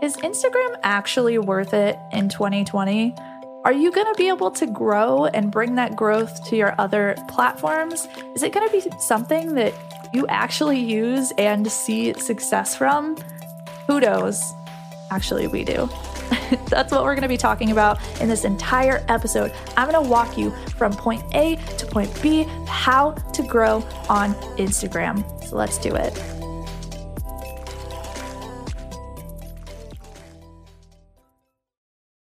Is Instagram actually worth it in 2020? Are you going to be able to grow and bring that growth to your other platforms? Is it going to be something that you actually use and see success from? Who knows? Actually, we do. That's what we're going to be talking about in this entire episode. I'm going to walk you from point A to point B, how to grow on Instagram. So let's do it.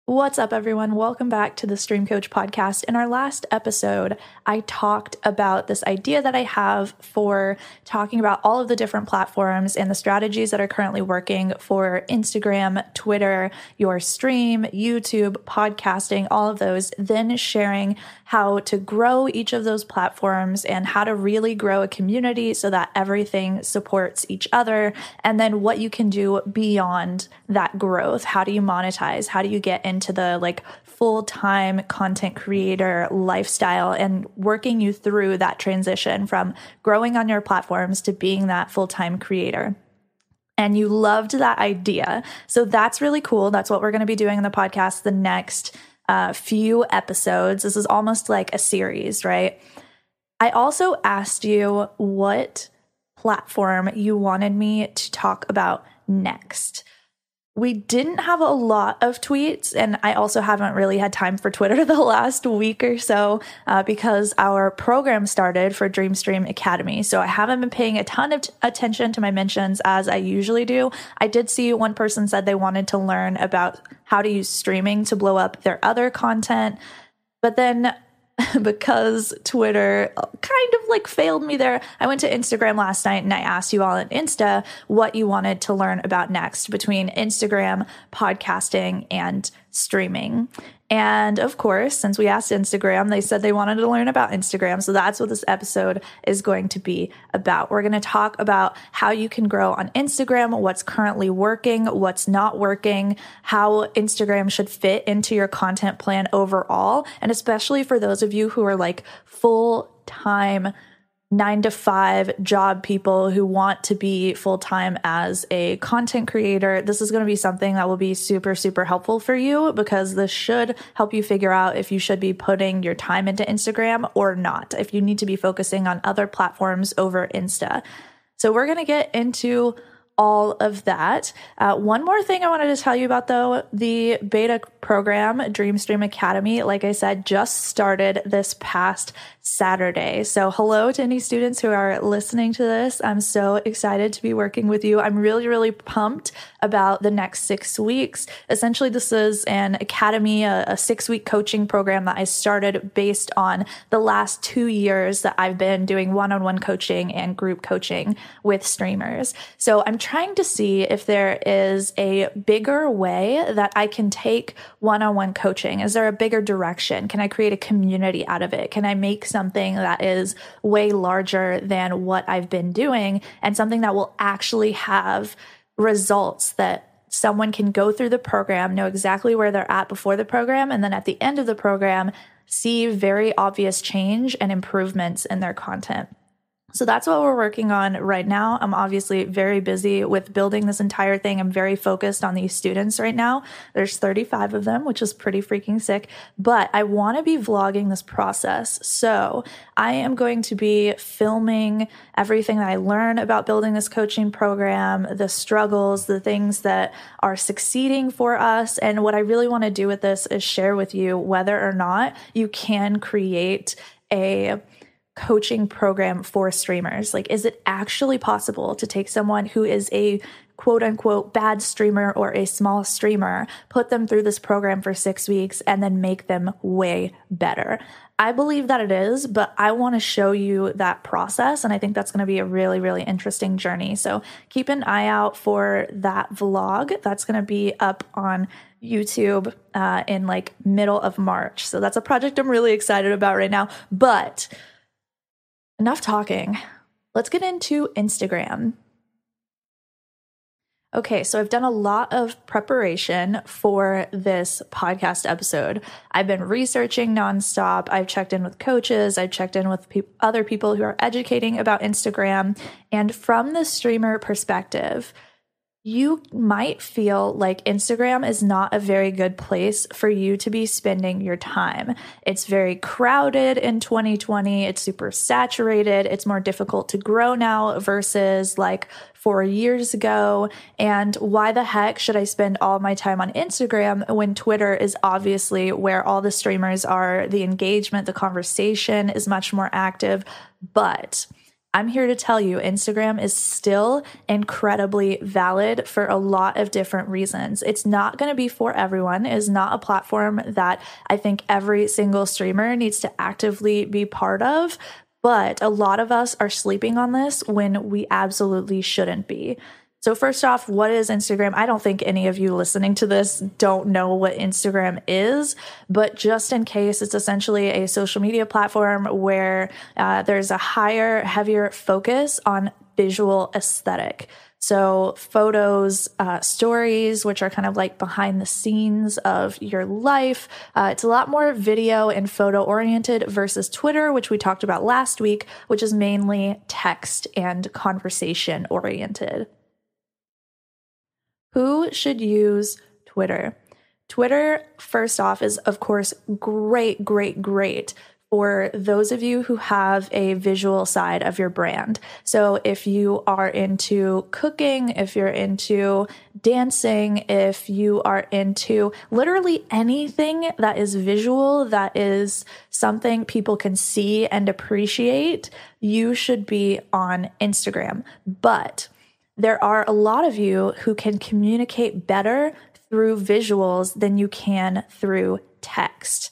What's up, everyone? Welcome back to the Stream Coach podcast. In our last episode, I talked about this idea that I have for talking about all of the different platforms and the strategies that are currently working for Instagram, Twitter, your stream, YouTube, podcasting, all of those, then sharing how to grow each of those platforms and how to really grow a community so that everything supports each other. And then what you can do beyond that growth. How do you monetize? How do you get into the like full time content creator lifestyle and working you through that transition from growing on your platforms to being that full time creator? and you loved that idea. So that's really cool. That's what we're going to be doing in the podcast the next uh, few episodes. This is almost like a series, right? I also asked you what platform you wanted me to talk about next we didn't have a lot of tweets, and I also haven't really had time for Twitter the last week or so uh, because our program started for Dreamstream Academy. So I haven't been paying a ton of t- attention to my mentions as I usually do. I did see one person said they wanted to learn about how to use streaming to blow up their other content. But then because Twitter kind of like failed me there. I went to Instagram last night and I asked you all on Insta what you wanted to learn about next between Instagram, podcasting, and streaming. And of course, since we asked Instagram, they said they wanted to learn about Instagram. So that's what this episode is going to be about. We're going to talk about how you can grow on Instagram, what's currently working, what's not working, how Instagram should fit into your content plan overall. And especially for those of you who are like full time nine to five job people who want to be full time as a content creator, this is going to be something that will be super, super helpful for you because this should help you figure out if you should be putting your time into Instagram or not, if you need to be focusing on other platforms over Insta. So, we're going to get into all of that. Uh, one more thing I wanted to tell you about though the beta program, Dreamstream Academy, like I said, just started this past Saturday. So, hello to any students who are listening to this. I'm so excited to be working with you. I'm really, really pumped about the next six weeks. Essentially, this is an academy, a, a six week coaching program that I started based on the last two years that I've been doing one on one coaching and group coaching with streamers. So, I'm trying to see if there is a bigger way that I can take one on one coaching. Is there a bigger direction? Can I create a community out of it? Can I make something that is way larger than what I've been doing and something that will actually have results that someone can go through the program, know exactly where they're at before the program, and then at the end of the program, see very obvious change and improvements in their content. So that's what we're working on right now. I'm obviously very busy with building this entire thing. I'm very focused on these students right now. There's 35 of them, which is pretty freaking sick, but I want to be vlogging this process. So I am going to be filming everything that I learn about building this coaching program, the struggles, the things that are succeeding for us. And what I really want to do with this is share with you whether or not you can create a coaching program for streamers? Like, is it actually possible to take someone who is a quote unquote bad streamer or a small streamer, put them through this program for six weeks, and then make them way better? I believe that it is, but I want to show you that process. And I think that's going to be a really, really interesting journey. So keep an eye out for that vlog. That's going to be up on YouTube uh, in like middle of March. So that's a project I'm really excited about right now. But enough talking. Let's get into Instagram. Okay, so I've done a lot of preparation for this podcast episode. I've been researching nonstop. I've checked in with coaches, I've checked in with pe- other people who are educating about Instagram. And from the streamer perspective, you might feel like Instagram is not a very good place for you to be spending your time. It's very crowded in 2020, it's super saturated, it's more difficult to grow now versus like four years ago. And why the heck should I spend all my time on Instagram when Twitter is obviously where all the streamers are? The engagement, the conversation is much more active. But I'm here to tell you Instagram is still incredibly valid for a lot of different reasons. It's not going to be for everyone. It is not a platform that I think every single streamer needs to actively be part of, but a lot of us are sleeping on this when we absolutely shouldn't be. So, first off, what is Instagram? I don't think any of you listening to this don't know what Instagram is, but just in case, it's essentially a social media platform where uh, there's a higher, heavier focus on visual aesthetic. So, photos, uh, stories, which are kind of like behind the scenes of your life. Uh, it's a lot more video and photo oriented versus Twitter, which we talked about last week, which is mainly text and conversation oriented. Who should use Twitter? Twitter, first off, is of course great, great, great for those of you who have a visual side of your brand. So if you are into cooking, if you're into dancing, if you are into literally anything that is visual, that is something people can see and appreciate, you should be on Instagram. But there are a lot of you who can communicate better through visuals than you can through text.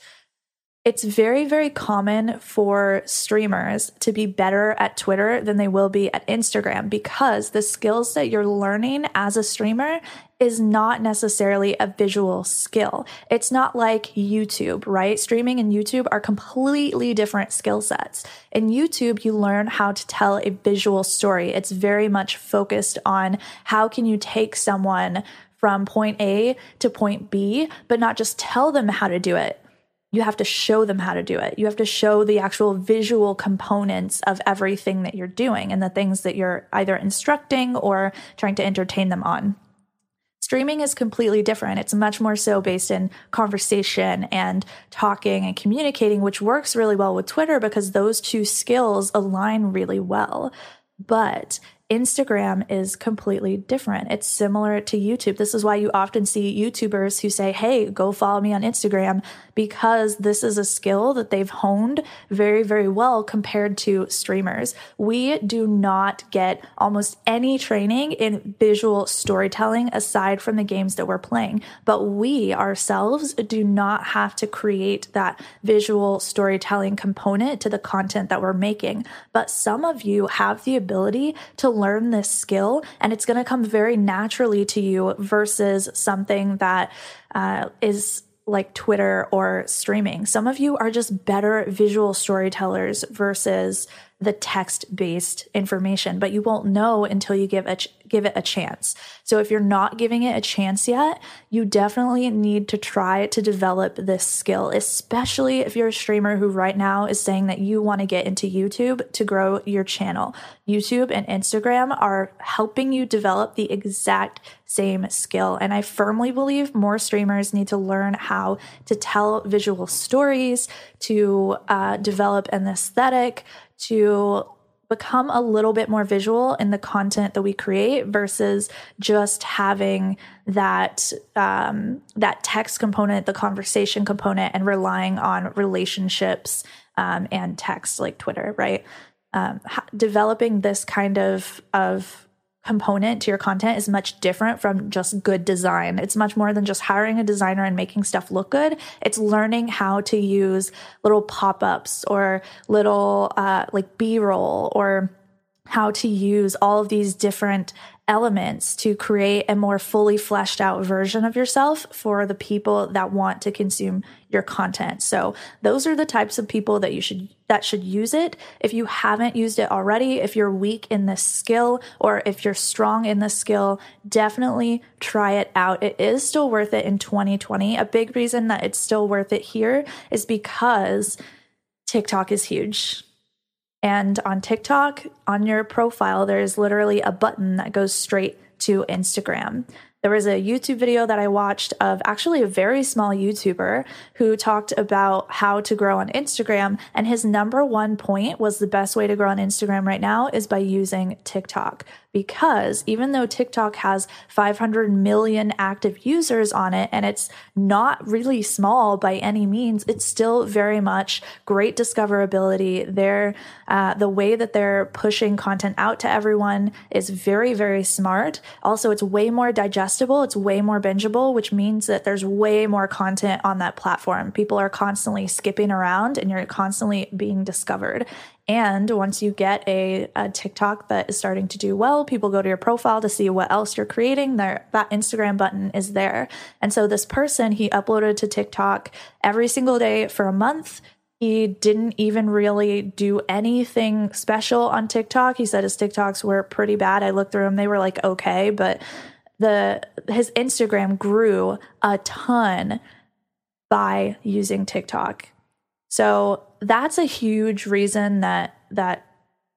It's very, very common for streamers to be better at Twitter than they will be at Instagram because the skills that you're learning as a streamer is not necessarily a visual skill. It's not like YouTube, right? Streaming and YouTube are completely different skill sets. In YouTube, you learn how to tell a visual story. It's very much focused on how can you take someone from point A to point B, but not just tell them how to do it you have to show them how to do it. You have to show the actual visual components of everything that you're doing and the things that you're either instructing or trying to entertain them on. Streaming is completely different. It's much more so based in conversation and talking and communicating, which works really well with Twitter because those two skills align really well. But Instagram is completely different. It's similar to YouTube. This is why you often see YouTubers who say, Hey, go follow me on Instagram, because this is a skill that they've honed very, very well compared to streamers. We do not get almost any training in visual storytelling aside from the games that we're playing, but we ourselves do not have to create that visual storytelling component to the content that we're making. But some of you have the ability to learn this skill and it's going to come very naturally to you versus something that uh, is like Twitter or streaming. Some of you are just better visual storytellers versus the text based information, but you won't know until you give a ch- give it a chance. So if you're not giving it a chance yet, you definitely need to try to develop this skill, especially if you're a streamer who right now is saying that you want to get into YouTube to grow your channel. YouTube and Instagram are helping you develop the exact same skill. And I firmly believe more streamers need to learn how to tell visual stories, to uh, develop an aesthetic, to become a little bit more visual in the content that we create versus just having that um, that text component, the conversation component, and relying on relationships um, and text like Twitter, right? Um, ha- developing this kind of of component to your content is much different from just good design. It's much more than just hiring a designer and making stuff look good. It's learning how to use little pop ups or little uh, like B roll or how to use all of these different elements to create a more fully fleshed out version of yourself for the people that want to consume your content. So those are the types of people that you should that should use it. If you haven't used it already, if you're weak in this skill or if you're strong in this skill, definitely try it out. It is still worth it in 2020. A big reason that it's still worth it here is because TikTok is huge. And on TikTok, on your profile, there's literally a button that goes straight to Instagram. There was a YouTube video that I watched of actually a very small YouTuber who talked about how to grow on Instagram. And his number one point was the best way to grow on Instagram right now is by using TikTok because even though TikTok has 500 million active users on it and it's not really small by any means, it's still very much great discoverability. They're, uh, the way that they're pushing content out to everyone is very, very smart. Also, it's way more digestible, it's way more bingeable, which means that there's way more content on that platform. People are constantly skipping around and you're constantly being discovered. And once you get a, a, TikTok that is starting to do well, people go to your profile to see what else you're creating. There, that Instagram button is there. And so this person, he uploaded to TikTok every single day for a month. He didn't even really do anything special on TikTok. He said his TikToks were pretty bad. I looked through them; they were like okay, but the his Instagram grew a ton by using TikTok. So that's a huge reason that that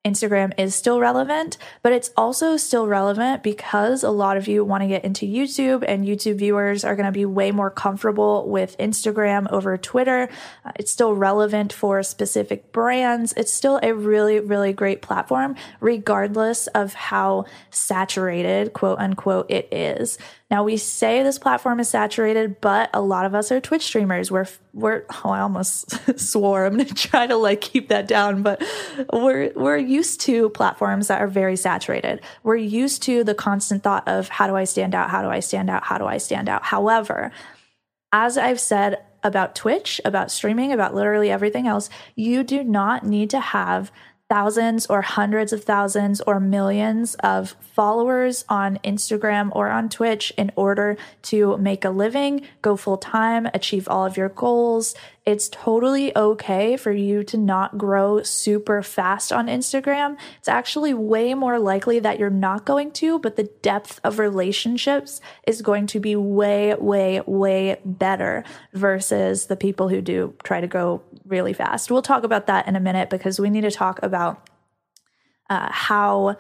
Instagram is still relevant, but it's also still relevant because a lot of you want to get into YouTube, and YouTube viewers are going to be way more comfortable with Instagram over Twitter. Uh, it's still relevant for specific brands. It's still a really, really great platform, regardless of how saturated, quote unquote, it is. Now we say this platform is saturated, but a lot of us are Twitch streamers. We're we're oh, I almost swore. I'm gonna try to like keep that down, but we're we're used to platforms that are very saturated. We're used to the constant thought of how do I stand out? How do I stand out? How do I stand out? However, as I've said about Twitch, about streaming, about literally everything else, you do not need to have thousands or hundreds of thousands or millions of followers on Instagram or on Twitch in order to make a living, go full time, achieve all of your goals. It's totally okay for you to not grow super fast on Instagram. It's actually way more likely that you're not going to, but the depth of relationships is going to be way, way, way better versus the people who do try to go really fast. We'll talk about that in a minute because we need to talk about uh, how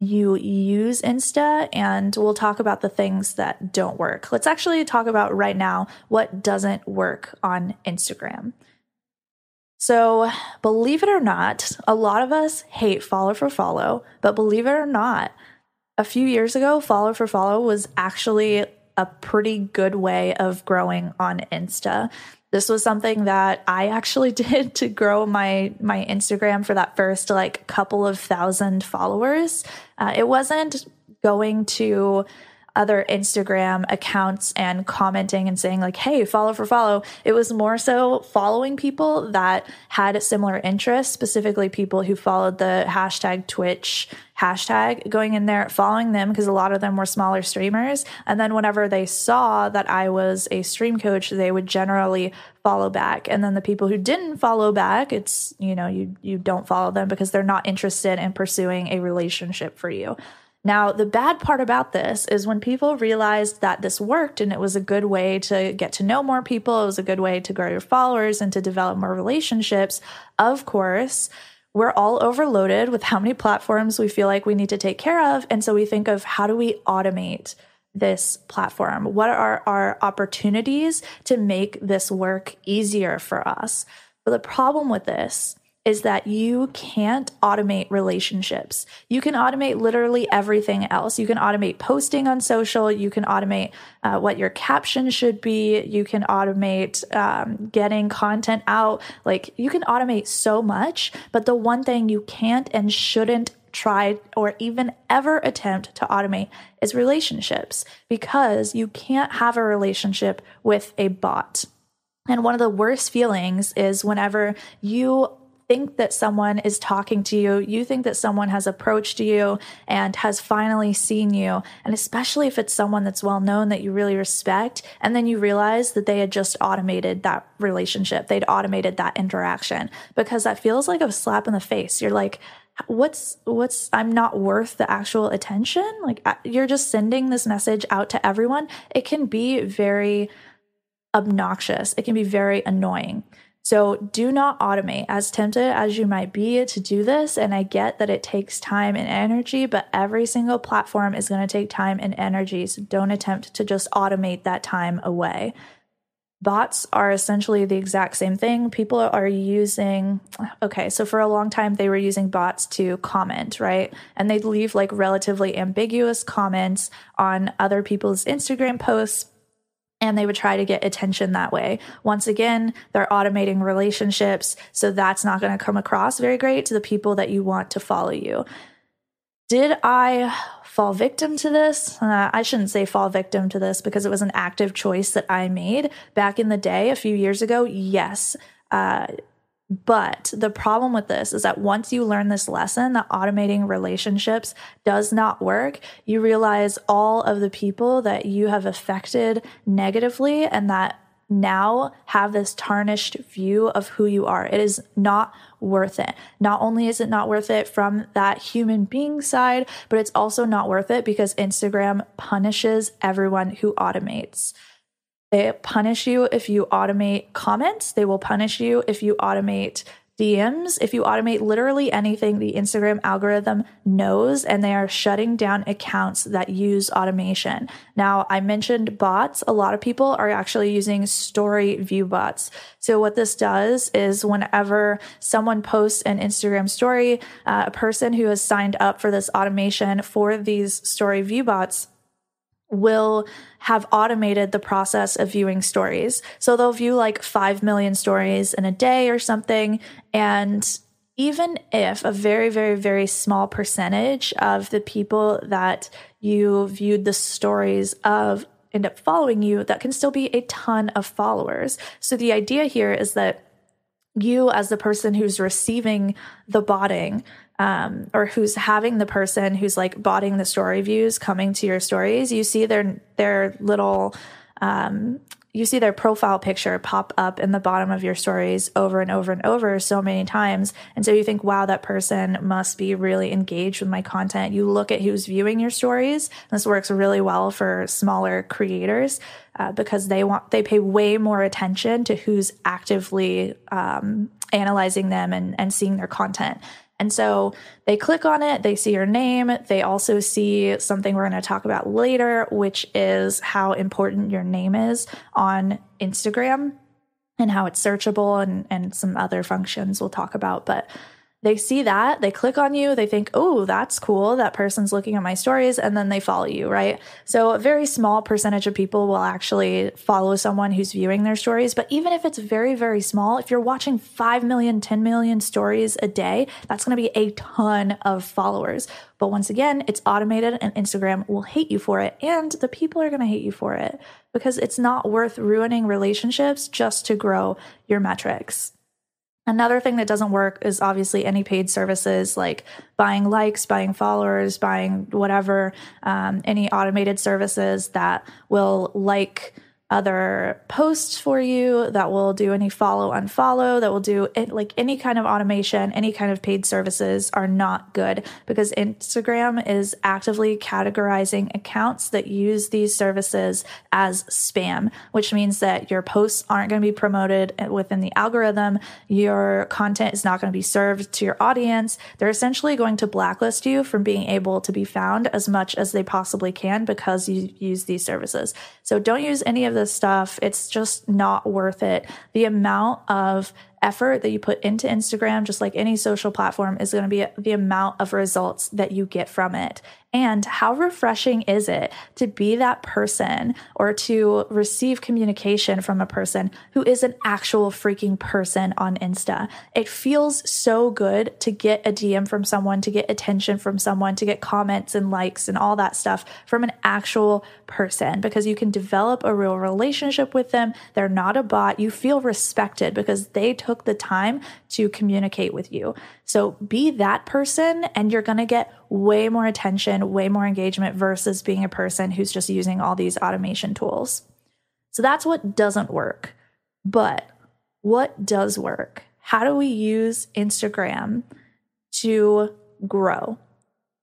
you use Insta, and we'll talk about the things that don't work. Let's actually talk about right now what doesn't work on Instagram. So, believe it or not, a lot of us hate follow for follow, but believe it or not, a few years ago, follow for follow was actually a pretty good way of growing on Insta. This was something that I actually did to grow my my Instagram for that first like couple of thousand followers. Uh, it wasn't going to other Instagram accounts and commenting and saying, like, hey, follow for follow. It was more so following people that had similar interests, specifically people who followed the hashtag Twitch hashtag, going in there, following them because a lot of them were smaller streamers. And then whenever they saw that I was a stream coach, they would generally follow back. And then the people who didn't follow back, it's, you know, you you don't follow them because they're not interested in pursuing a relationship for you. Now, the bad part about this is when people realized that this worked and it was a good way to get to know more people, it was a good way to grow your followers and to develop more relationships, of course, we're all overloaded with how many platforms we feel like we need to take care of. And so we think of how do we automate this platform? What are our opportunities to make this work easier for us? But the problem with this is that you can't automate relationships. You can automate literally everything else. You can automate posting on social. You can automate uh, what your caption should be. You can automate um, getting content out. Like you can automate so much, but the one thing you can't and shouldn't try or even ever attempt to automate is relationships because you can't have a relationship with a bot. And one of the worst feelings is whenever you think that someone is talking to you, you think that someone has approached you and has finally seen you, and especially if it's someone that's well known that you really respect, and then you realize that they had just automated that relationship, they'd automated that interaction. Because that feels like a slap in the face. You're like, what's what's i'm not worth the actual attention? Like you're just sending this message out to everyone. It can be very obnoxious. It can be very annoying So do not automate. As tempted as you might be to do this, and I get that it takes time and energy, but every single platform is going to take time and energy. So don't attempt to just automate that time away. Bots are essentially the exact same thing. People are using, okay, so for a long time they were using bots to comment, right? And they'd leave like relatively ambiguous comments on other people's Instagram posts and they would try to get attention that way. Once again, they're automating relationships, so that's not going to come across very great to the people that you want to follow you. Did I fall victim to this? Uh, I shouldn't say fall victim to this because it was an active choice that I made back in the day a few years ago. Yes. Uh, but the problem with this is that once you learn this lesson that automating relationships does not work, you realize all of the people that you have affected negatively and that now have this tarnished view of who you are. It is not worth it. Not only is it not worth it from that human being side, but it's also not worth it because Instagram punishes everyone who automates. They punish you if you automate comments. They will punish you if you automate DMs. If you automate literally anything, the Instagram algorithm knows and they are shutting down accounts that use automation. Now, I mentioned bots. A lot of people are actually using story view bots. So, what this does is whenever someone posts an Instagram story, uh, a person who has signed up for this automation for these story view bots will have automated the process of viewing stories. So they'll view like 5 million stories in a day or something. And even if a very, very, very small percentage of the people that you viewed the stories of end up following you, that can still be a ton of followers. So the idea here is that you, as the person who's receiving the botting, um, or who's having the person who's like botting the story views coming to your stories, you see their their little um, you see their profile picture pop up in the bottom of your stories over and over and over so many times. And so you think, wow, that person must be really engaged with my content. You look at who's viewing your stories. This works really well for smaller creators uh, because they want, they pay way more attention to who's actively um, analyzing them and, and seeing their content. And so they click on it, they see your name. They also see something we're going to talk about later, which is how important your name is on Instagram and how it's searchable and, and some other functions we'll talk about. But they see that, they click on you, they think, oh, that's cool. That person's looking at my stories, and then they follow you, right? So a very small percentage of people will actually follow someone who's viewing their stories. But even if it's very, very small, if you're watching 5 million, 10 million stories a day, that's going to be a ton of followers. But once again, it's automated and Instagram will hate you for it. And the people are going to hate you for it because it's not worth ruining relationships just to grow your metrics. Another thing that doesn't work is obviously any paid services like buying likes, buying followers, buying whatever, um, any automated services that will like other posts for you that will do any follow unfollow that will do it, like any kind of automation any kind of paid services are not good because instagram is actively categorizing accounts that use these services as spam which means that your posts aren't going to be promoted eh, within the algorithm. Your content is not going to be served to your audience. They're essentially going to blacklist you from being able to be found as much as they possibly can because you use these services. So don't use any of this stuff, it's just not worth it. The amount of effort that you put into Instagram, just like any social platform, is going to be the amount of results that you get from it. And how refreshing is it to be that person or to receive communication from a person who is an actual freaking person on Insta? It feels so good to get a DM from someone, to get attention from someone, to get comments and likes and all that stuff from an actual person because you can develop a real relationship with them. They're not a bot. You feel respected because they took the time to communicate with you. So be that person and you're going to get way more attention, way more engagement versus being a person who's just using all these automation tools. So that's what doesn't work. But what does work? How do we use Instagram to grow?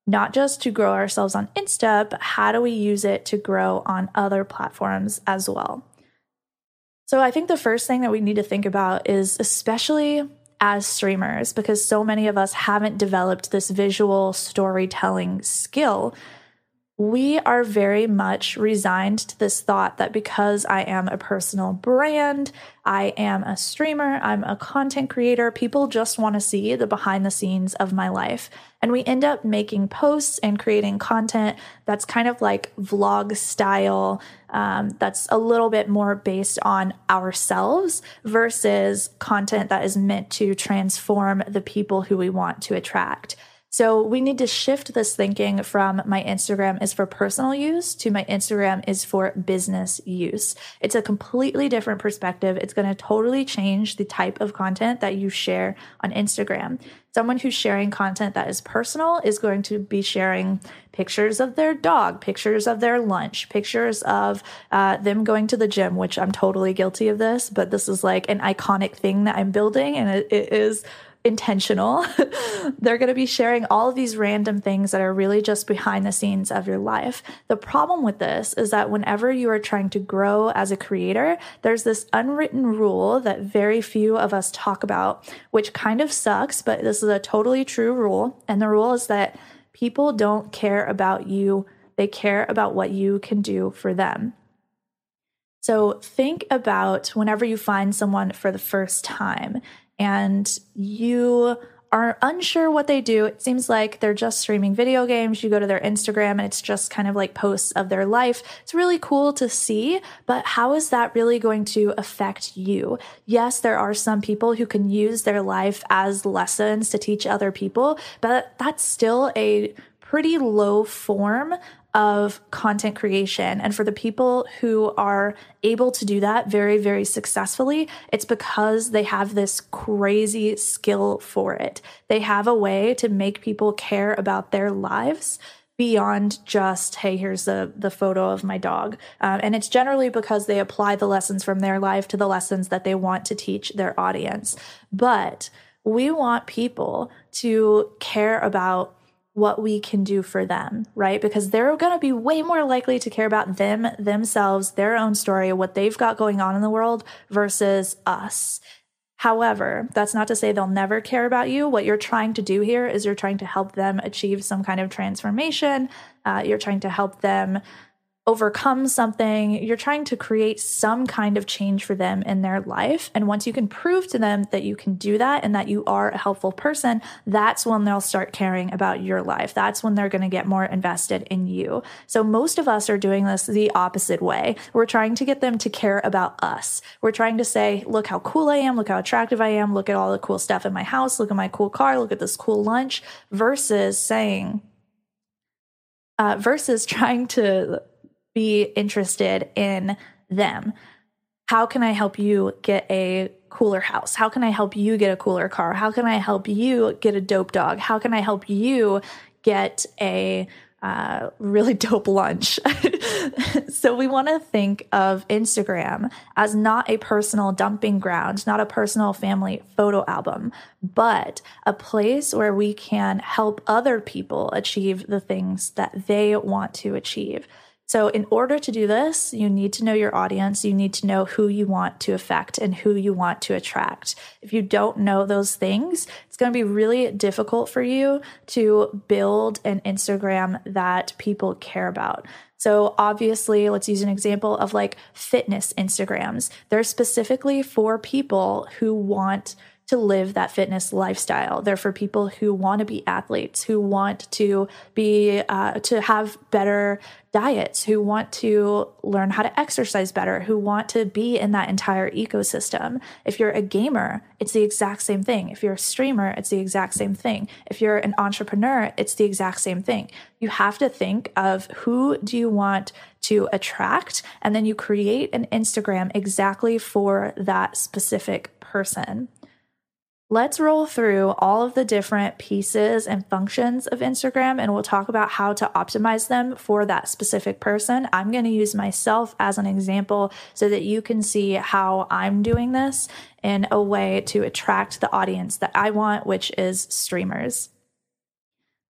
Not just to grow ourselves on Insta, but how do we use it to grow on other platforms as well? So I think the first thing that we need to think about is especially as streamers, because so many of us haven't developed this visual storytelling skill we are very much resigned to this thought that because I am a personal brand, I am a streamer, I'm a content creator, people just want to see the behind the scenes of my life. And we end up making posts and creating content that's kind of like vlog style, um, that's a little bit more based on ourselves versus content that is meant to transform the people who we want to attract. So we need to shift this thinking from my Instagram is for personal use to my Instagram is for business use. It's a completely different perspective. It's going to totally change the type of content that you share on Instagram. Someone who's sharing content that is personal is going to be sharing pictures of their dog, pictures of their lunch, pictures of uh, them going to the gym, which I'm totally guilty of this, but this is like an iconic thing that I'm building and it, it is intentional. They're going to be sharing all of these random things that are really just behind the scenes of your life. The problem with this is that whenever you are trying to grow as a creator, there's this unwritten rule that very few of us talk about, which kind of sucks, but this is a totally true rule. And the rule is that people don't care about you, they care about what you can do for them. So think about whenever you find someone for the first time and you are unsure what they do. It seems like they're just streaming video games. You go to their Instagram and it's just kind of like posts of their life. It's really cool to see, but how is that really going to affect you? Yes, there are some people who can use their life as lessons to teach other people, but that's still a pretty low form of content creation. And for the people who are able to do that very, very successfully, it's because they have this crazy skill for it. They have a way to make people care about their lives beyond just hey here's the the photo of my dog um, and it's generally because they apply the lessons from their life to the lessons that they want to teach their audience but we want people to care about what we can do for them, right? Because they're going to be way more likely to care about them, themselves, their own story, what they've got going on in the world versus us. However, that's not to say they'll never care about you. What you're trying to do here is you're trying to help them achieve some kind of transformation. Uh, you're trying to help them overcome something. You're trying to create some kind of change for them in their life. And once you can prove to them that you can do that and that you are a helpful person, that's when they'll start caring about your life. That's when they're going to get more invested in you. So most of us are doing this the opposite way. We're trying to get them to care about us. We're trying to say, look how cool I am. Look how attractive I am. Look at all the cool stuff in my house. Look at my cool car. Look at this cool lunch versus saying, uh, versus trying to be interested in them. How can I help you get a cooler house? How can I help you get a cooler car? How can I help you get a dope dog? How can I help you get a uh, really dope lunch. so we want to think of Instagram as not a personal dumping ground, not a personal family photo album, but a place where we can help other people achieve the things that they want to achieve. So, in order to do this, you need to know your audience. You need to know who you want to affect and who you want to attract. If you don't know those things, it's going to be really difficult for you to build an Instagram that people care about. So, obviously, let's use an example of like fitness Instagrams. They're specifically for people who want to live that fitness lifestyle. They're for people who want to be athletes, who want to be uh, to have better diets, who want to learn how to exercise better, who want to be in that entire ecosystem. If you're a gamer, it's the exact same thing. If you're a streamer, it's the exact same thing. If you're an entrepreneur, it's the exact same thing. You have to think of who do you want to attract and then you create an Instagram exactly for that specific person. Let's roll through all of the different pieces and functions of Instagram and we'll talk about how to optimize them for that specific person. I'm going to use myself as an example so that you can see how I'm doing this in a way to attract the audience that I want, which is streamers.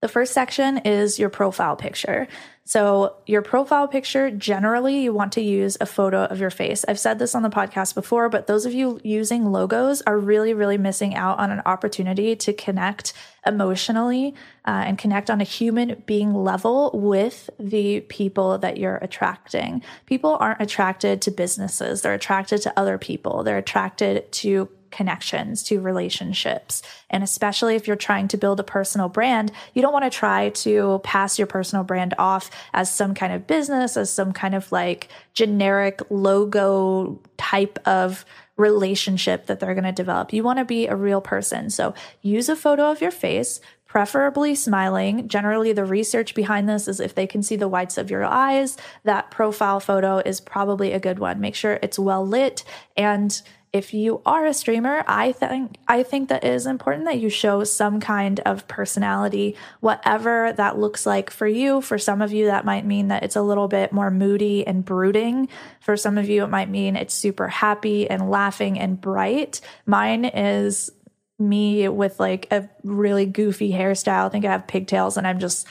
The first section is your profile picture. So, your profile picture, generally, you want to use a photo of your face. I've said this on the podcast before, but those of you using logos are really, really missing out on an opportunity to connect emotionally uh, and connect on a human being level with the people that you're attracting. People aren't attracted to businesses, they're attracted to other people, they're attracted to connections, to relationships. And especially if you're trying to build a personal brand, you don't want to try to pass your personal brand off as some kind of business, as some kind of like generic logo type of relationship that they're going to develop. You want to be a real person. So use a photo of your face, preferably smiling. Generally, the research behind this is if they can see the whites of your eyes, that profile photo is probably a good one. Make sure it's well lit and if you are a streamer, I think I think that it is important that you show some kind of personality, whatever that looks like for you. For some of you, that might mean that it's a little bit more moody and brooding. For some of you, it might mean it's super happy and laughing and bright. Mine is me with like a really goofy hairstyle. I think I have pigtails and I'm just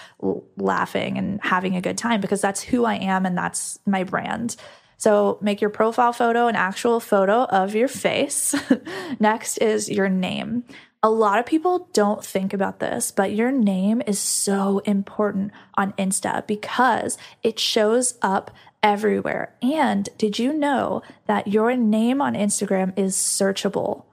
laughing and having a good time because that's who I am and that's my brand. So make your profile photo an actual photo of your face. Next is your name. A lot of people don't think about this, but your name is so important on Insta because it shows up everywhere. And did you know that your name on Instagram is searchable?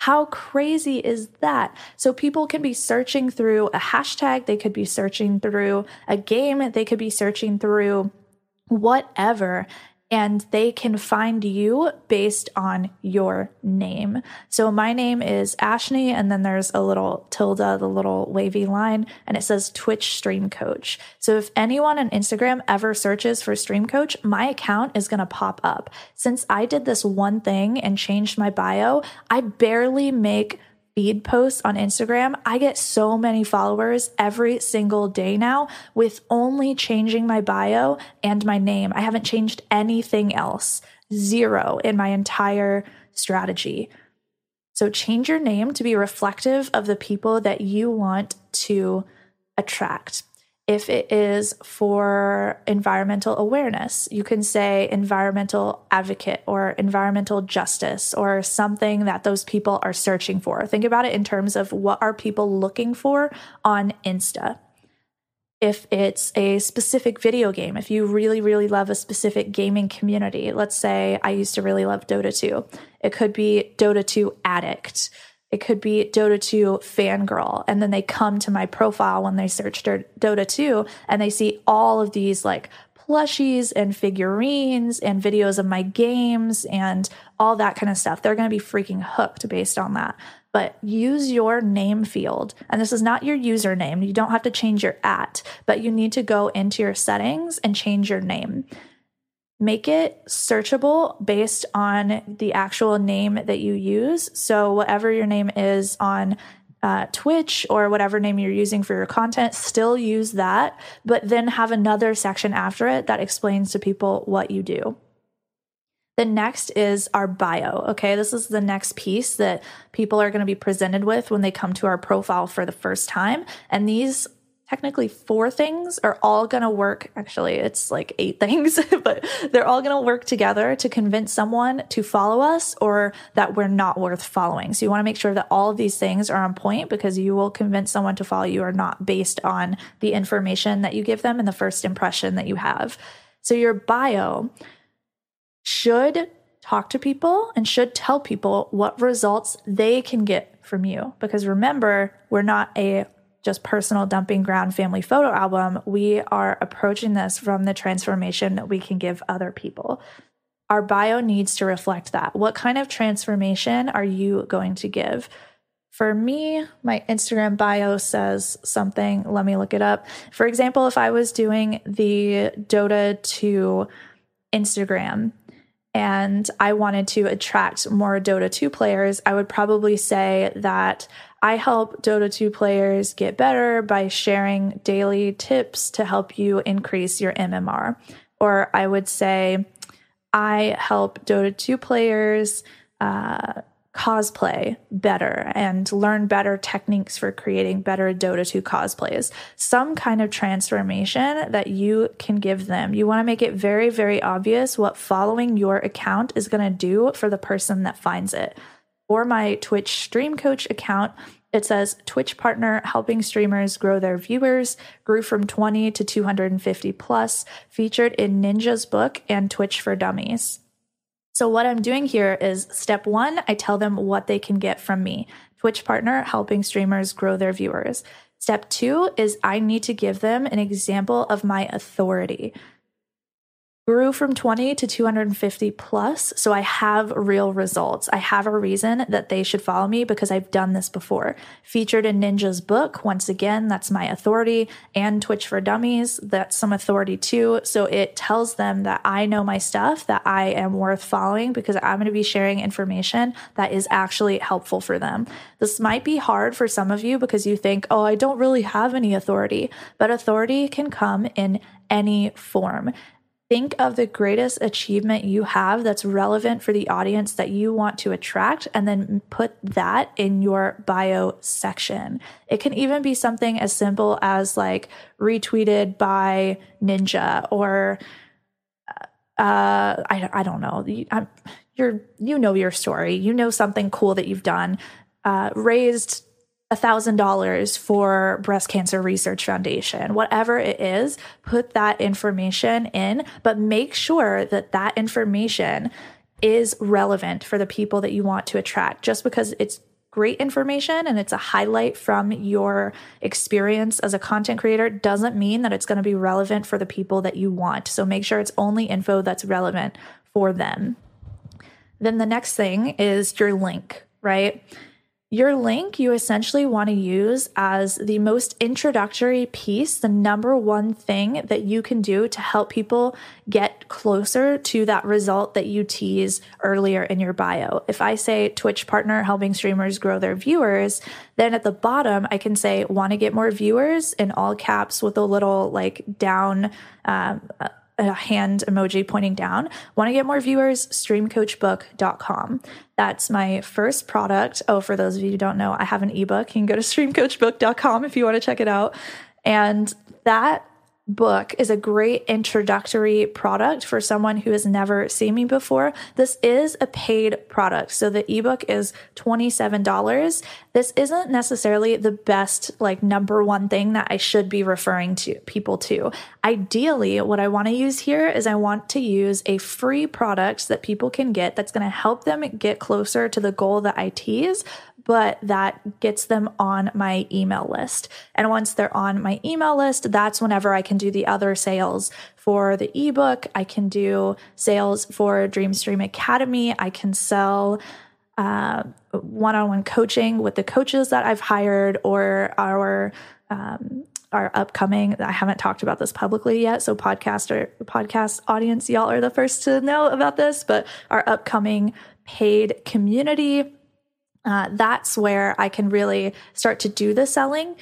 How crazy is that? So people can be searching through a hashtag, they could be searching through a game, they could be searching through whatever and they can find you based on your name. So my name is Ashney, and then there's a little tilde, the little wavy line, and it says Twitch Stream Coach. So if anyone on Instagram ever searches for Stream Coach, my account is going to pop up. Since I did this one thing and changed my bio, I barely make feed posts on Instagram, I get so many followers every single day now with only changing my bio and my name. I haven't changed anything else, zero in my entire strategy. So change your name to be reflective of the people that you want to attract. If it is for environmental awareness, you can say environmental advocate or environmental justice or something that those people are searching for. Think about it in terms of what are people looking for on Insta. If it's a specific video game, if you really, really love a specific gaming community, let's say I used to really love Dota 2, it could be Dota 2 Addict it could be Dota 2 fangirl. And then they come to my profile when they search Dota 2 and they see all of these like plushies and figurines and videos of my games and all that kind of stuff. They're going to be freaking hooked based on that. But use your name field. And this is not your username. You don't have to change your at, but you need to go into your settings and change your name make it searchable based on the actual name that you use. So, whatever your name is on uh, Twitch or whatever name you're using for your content, still use that, but then have another section after it that explains to people what you do. The next is our bio. Okay, this is the next piece that people are going to be presented with when they come to our profile for the first time. And these technically four things are all going to work. Actually, it's like eight things, but they're all going to work together to convince someone to follow us or that we're not worth following. So you want to make sure that all of these things are on point because you will convince someone to follow you or not based on the information that you give them and the first impression that you have. So your bio should talk to people and should tell people what results they can get from you. Because remember, we're not a just personal dumping ground family photo album, we are approaching this from the transformation that we can give other people. Our bio needs to reflect that. What kind of transformation are you going to give? For me, my Instagram bio says something. Let me look it up. For example, if I was doing the Dota 2 Instagram and I wanted to attract more Dota 2 players, I would probably say that I help Dota 2 players get better by sharing daily tips to help you increase your MMR. Or I would say, I help Dota 2 players uh, cosplay better and learn better techniques for creating better Dota 2 cosplays. Some kind of transformation that you can give them. You want to make it very, very obvious what following your account is going to do for the person that finds it. For my Twitch Stream Coach account, it says Twitch partner helping streamers grow their viewers, grew from 20 to 250 plus, featured in Ninja's book and Twitch for Dummies. So, what I'm doing here is step one, I tell them what they can get from me. Twitch partner helping streamers grow their viewers. Step two is I need to give them an example of my authority grew from 20 to 250 plus. So I have real results. I have a reason that they should follow me because I've done this before. Featured in Ninja's book. Once again, that's my authority and Twitch for Dummies. That's some authority too. So it tells them that I know my stuff, that I am worth following because I'm going to be sharing information that is actually helpful for them. This might be hard for some of you because you think, oh, I don't really have any authority, but authority can come in any form. Think of the greatest achievement you have that's relevant for the audience that you want to attract, and then put that in your bio section. It can even be something as simple as like retweeted by Ninja or uh, I, I don't know. I'm, you're, you know your story. You know something cool that you've done. Uh, raised $1,000 for Breast Cancer Research Foundation, whatever it is, put that information in, but make sure that that information is relevant for the people that you want to attract. Just because it's great information and it's a highlight from your experience as a content creator doesn't mean that it's going to be relevant for the people that you want. So make sure it's only info that's relevant for them. Then the next thing is your link, right? Your link you essentially want to use as the most introductory piece, the number one thing that you can do to help people get closer to that result that you tease earlier in your bio. If I say Twitch partner helping streamers grow their viewers, then at the bottom I can say want to get more viewers in all caps with a little like down um, a hand emoji pointing down. Want to get more viewers? Streamcoachbook.com. That's my first product. Oh, for those of you who don't know, I have an ebook. You can go to streamcoachbook.com if you want to check it out. And that book is a great introductory product for someone who has never seen me before. This is a paid product. So the ebook is $27. This isn't necessarily the best, like, number one thing that I should be referring to people to. Ideally, what I want to use here is I want to use a free product that people can get that's going to help them get closer to the goal that I tease, but that gets them on my email list. And once they're on my email list, that's whenever I can do the other sales for the ebook. I can do sales for Dreamstream Academy. I can sell one on one coaching with the coaches that I've hired or our um, our upcoming I haven't talked about this publicly yet so podcast or podcast audience y'all are the first to know about this but our upcoming paid community uh, that's where I can really start to do the selling.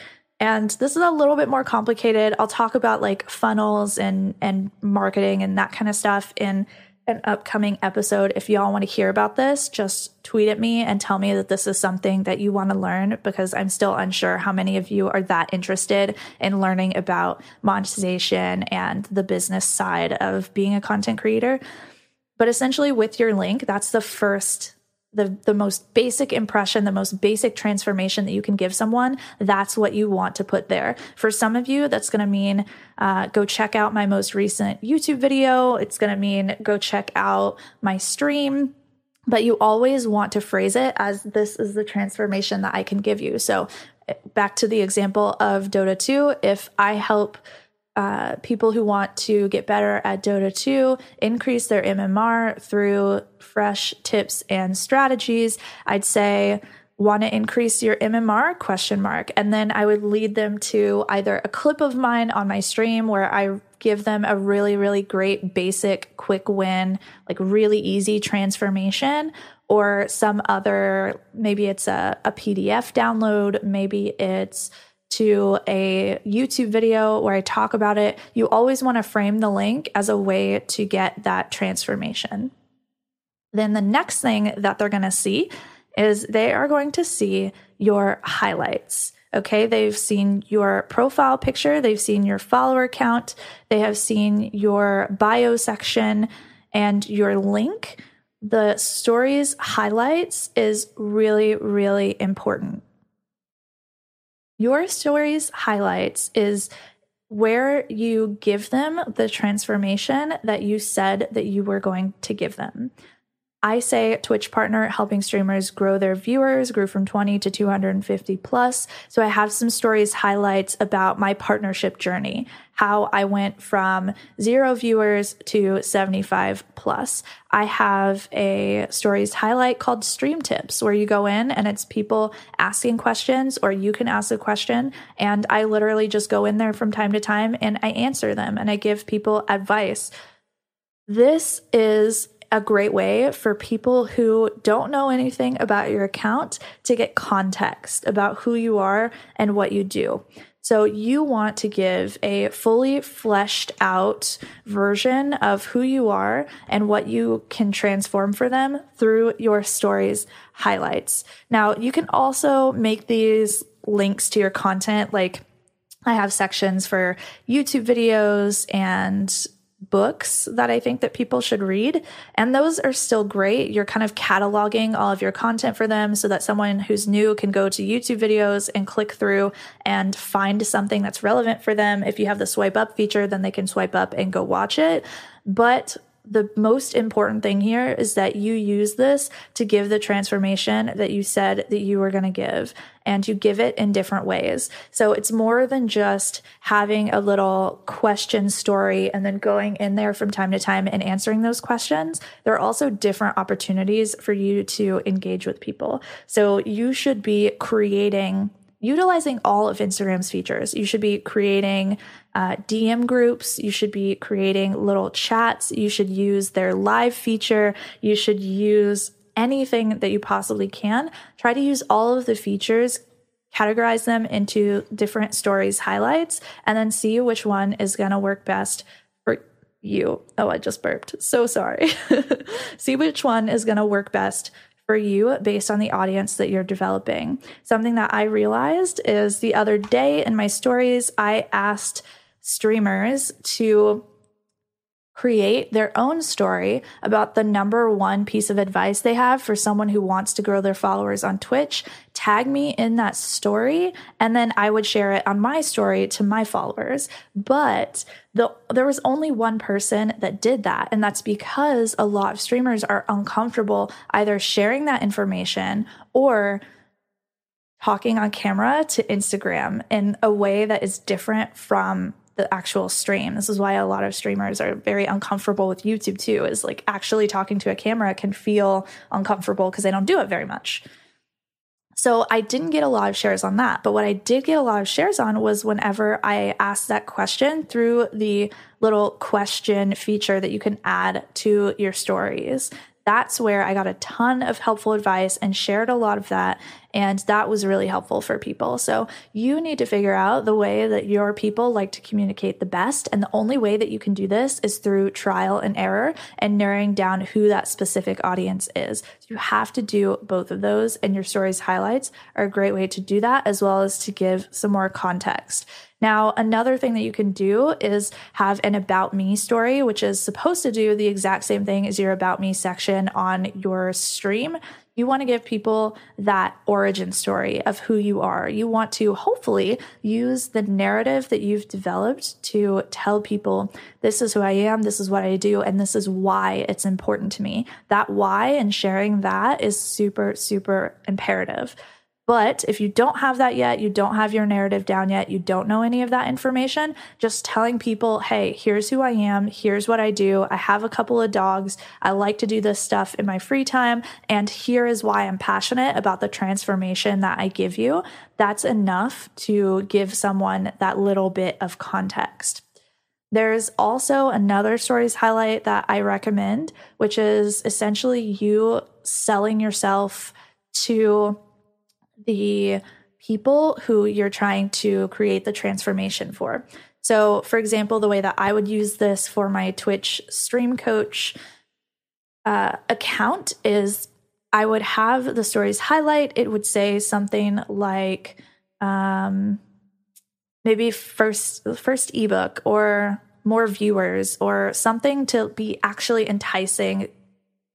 And this is a little bit more complicated. I'll talk about like funnels and and marketing and that kind of stuff in an upcoming episode. If y'all want to hear about this, just tweet at me and tell me that this is something that you want to learn because I'm still unsure how many of you are that interested in learning about monetization and the business side of being a content creator. But essentially, with your link, that's the first the the most basic impression, the most basic transformation that you can give someone, that's what you want to put there. For some of you, that's going to mean uh, go check out my most recent YouTube video. It's going to mean go check out my stream. But you always want to phrase it as this is the transformation that I can give you. So, back to the example of Dota 2, if I help uh, people who want to get better at Dota 2 increase their MMR through fresh tips and strategies. I'd say want to increase your MMR question mark and then I would lead them to either a clip of mine on my stream where I give them a really really great basic quick win like really easy transformation or some other maybe it's a, a PDF download maybe it's to a YouTube video where I talk about it, you always want to frame the link as a way to get that transformation. Then the next thing that they're going to see is they are going to see your highlights. Okay, they've seen your profile picture, they've seen your follower count, they have seen your bio section and your link. The stories highlights is really, really important. Your stories highlights is where you give them the transformation that you said that you were going to give them. I say Twitch partner helping streamers grow their viewers grew from 20 to 250 plus. So I have some stories highlights about my partnership journey, how I went from zero viewers to 75 plus. I have a stories highlight called stream tips where you go in and it's people asking questions or you can ask a question and I literally just go in there from time to time and I answer them and I give people advice. This is a great way for people who don't know anything about your account to get context about who you are and what you do. So, you want to give a fully fleshed out version of who you are and what you can transform for them through your stories highlights. Now, you can also make these links to your content like I have sections for YouTube videos and books that I think that people should read. And those are still great. You're kind of cataloging all of your content for them so that someone who's new can go to YouTube videos and click through and find something that's relevant for them. If you have the swipe up feature, then they can swipe up and go watch it. But the most important thing here is that you use this to give the transformation that you said that you were going to give and you give it in different ways. So it's more than just having a little question story and then going in there from time to time and answering those questions. There are also different opportunities for you to engage with people. So you should be creating utilizing all of Instagram's features. You should be creating uh, DM groups. You should be creating little chats. You should use their live feature. You should use anything that you possibly can. Try to use all of the features, categorize them into different stories, highlights, and then see which one is going to work best for you. Oh, I just burped. So sorry. see which one is going to work best for you based on the audience that you're developing. Something that I realized is the other day in my stories, I asked streamers to create their own story about the number one piece of advice they have for someone who wants to grow their followers on Twitch. Tag me in that story, and then I would share it on my story to my followers. But the, there was only one person that did that, and that's because a lot of streamers are uncomfortable either sharing that information or talking on camera to Instagram in a way that is different from the actual stream. This is why a lot of streamers are very uncomfortable with YouTube too, is like actually talking to a camera can feel uncomfortable because they don't do it very much. So I didn't get a lot of shares on that. But what I did get a lot of shares on was whenever I asked that question through the little question feature that you can add to your stories that's where I got a ton of helpful advice and shared a lot of that. And that was really helpful for people. So you need to figure out the way that your people like to communicate the best. And the only way that you can do this is through trial and error and narrowing down who that specific audience is. So you have to do both of those. And your stories highlights are a great way to do that, as well as to give some more context. Now, another thing that you can do is have an About Me story, which is supposed to do the exact same thing as your About Me section on your stream. You want to give people that origin story of who you are. You want to hopefully use the narrative that you've developed to tell people this is who I am, this is what I do, and this is why it's important to me. That why and sharing that is super, super imperative. But if you don't have that yet, you don't have your narrative down yet, you don't know any of that information, just telling people, hey, here's who I am, here's what I do. I have a couple of dogs. I like to do this stuff in my free time. And here is why I'm passionate about the transformation that I give you. That's enough to give someone that little bit of context. There's also another stories highlight that I recommend, which is essentially you selling yourself to the people who you're trying to create the transformation for. So, for example, the way that I would use this for my Twitch stream coach uh, account is I would have the stories highlight. It would say something like, um, maybe first first ebook or more viewers or something to be actually enticing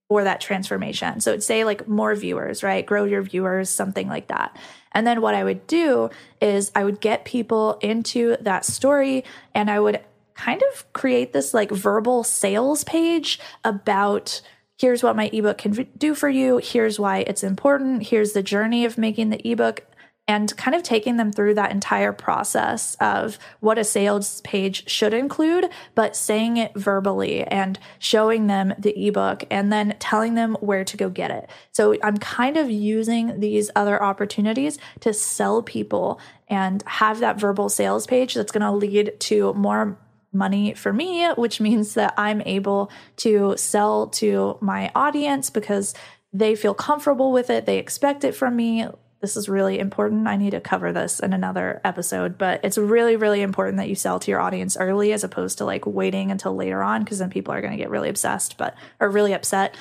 for that transformation. So it'd say like more viewers, right? Grow your viewers, something like that. And then what I would do is I would get people into that story and I would kind of create this like verbal sales page about here's what my ebook can do for you, here's why it's important, here's the journey of making the ebook and kind of taking them through that entire process of what a sales page should include, but saying it verbally and showing them the ebook and then telling them where to go get it. So I'm kind of using these other opportunities to sell people and have that verbal sales page that's going to lead to more money for me, which means that I'm able to sell to my audience because they feel comfortable with it. They expect it from me this is really important. I need to cover this in another episode, but it's really, really important that you sell to your audience early as opposed to like waiting until later on because then people are going to get really obsessed, but or really upset.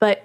But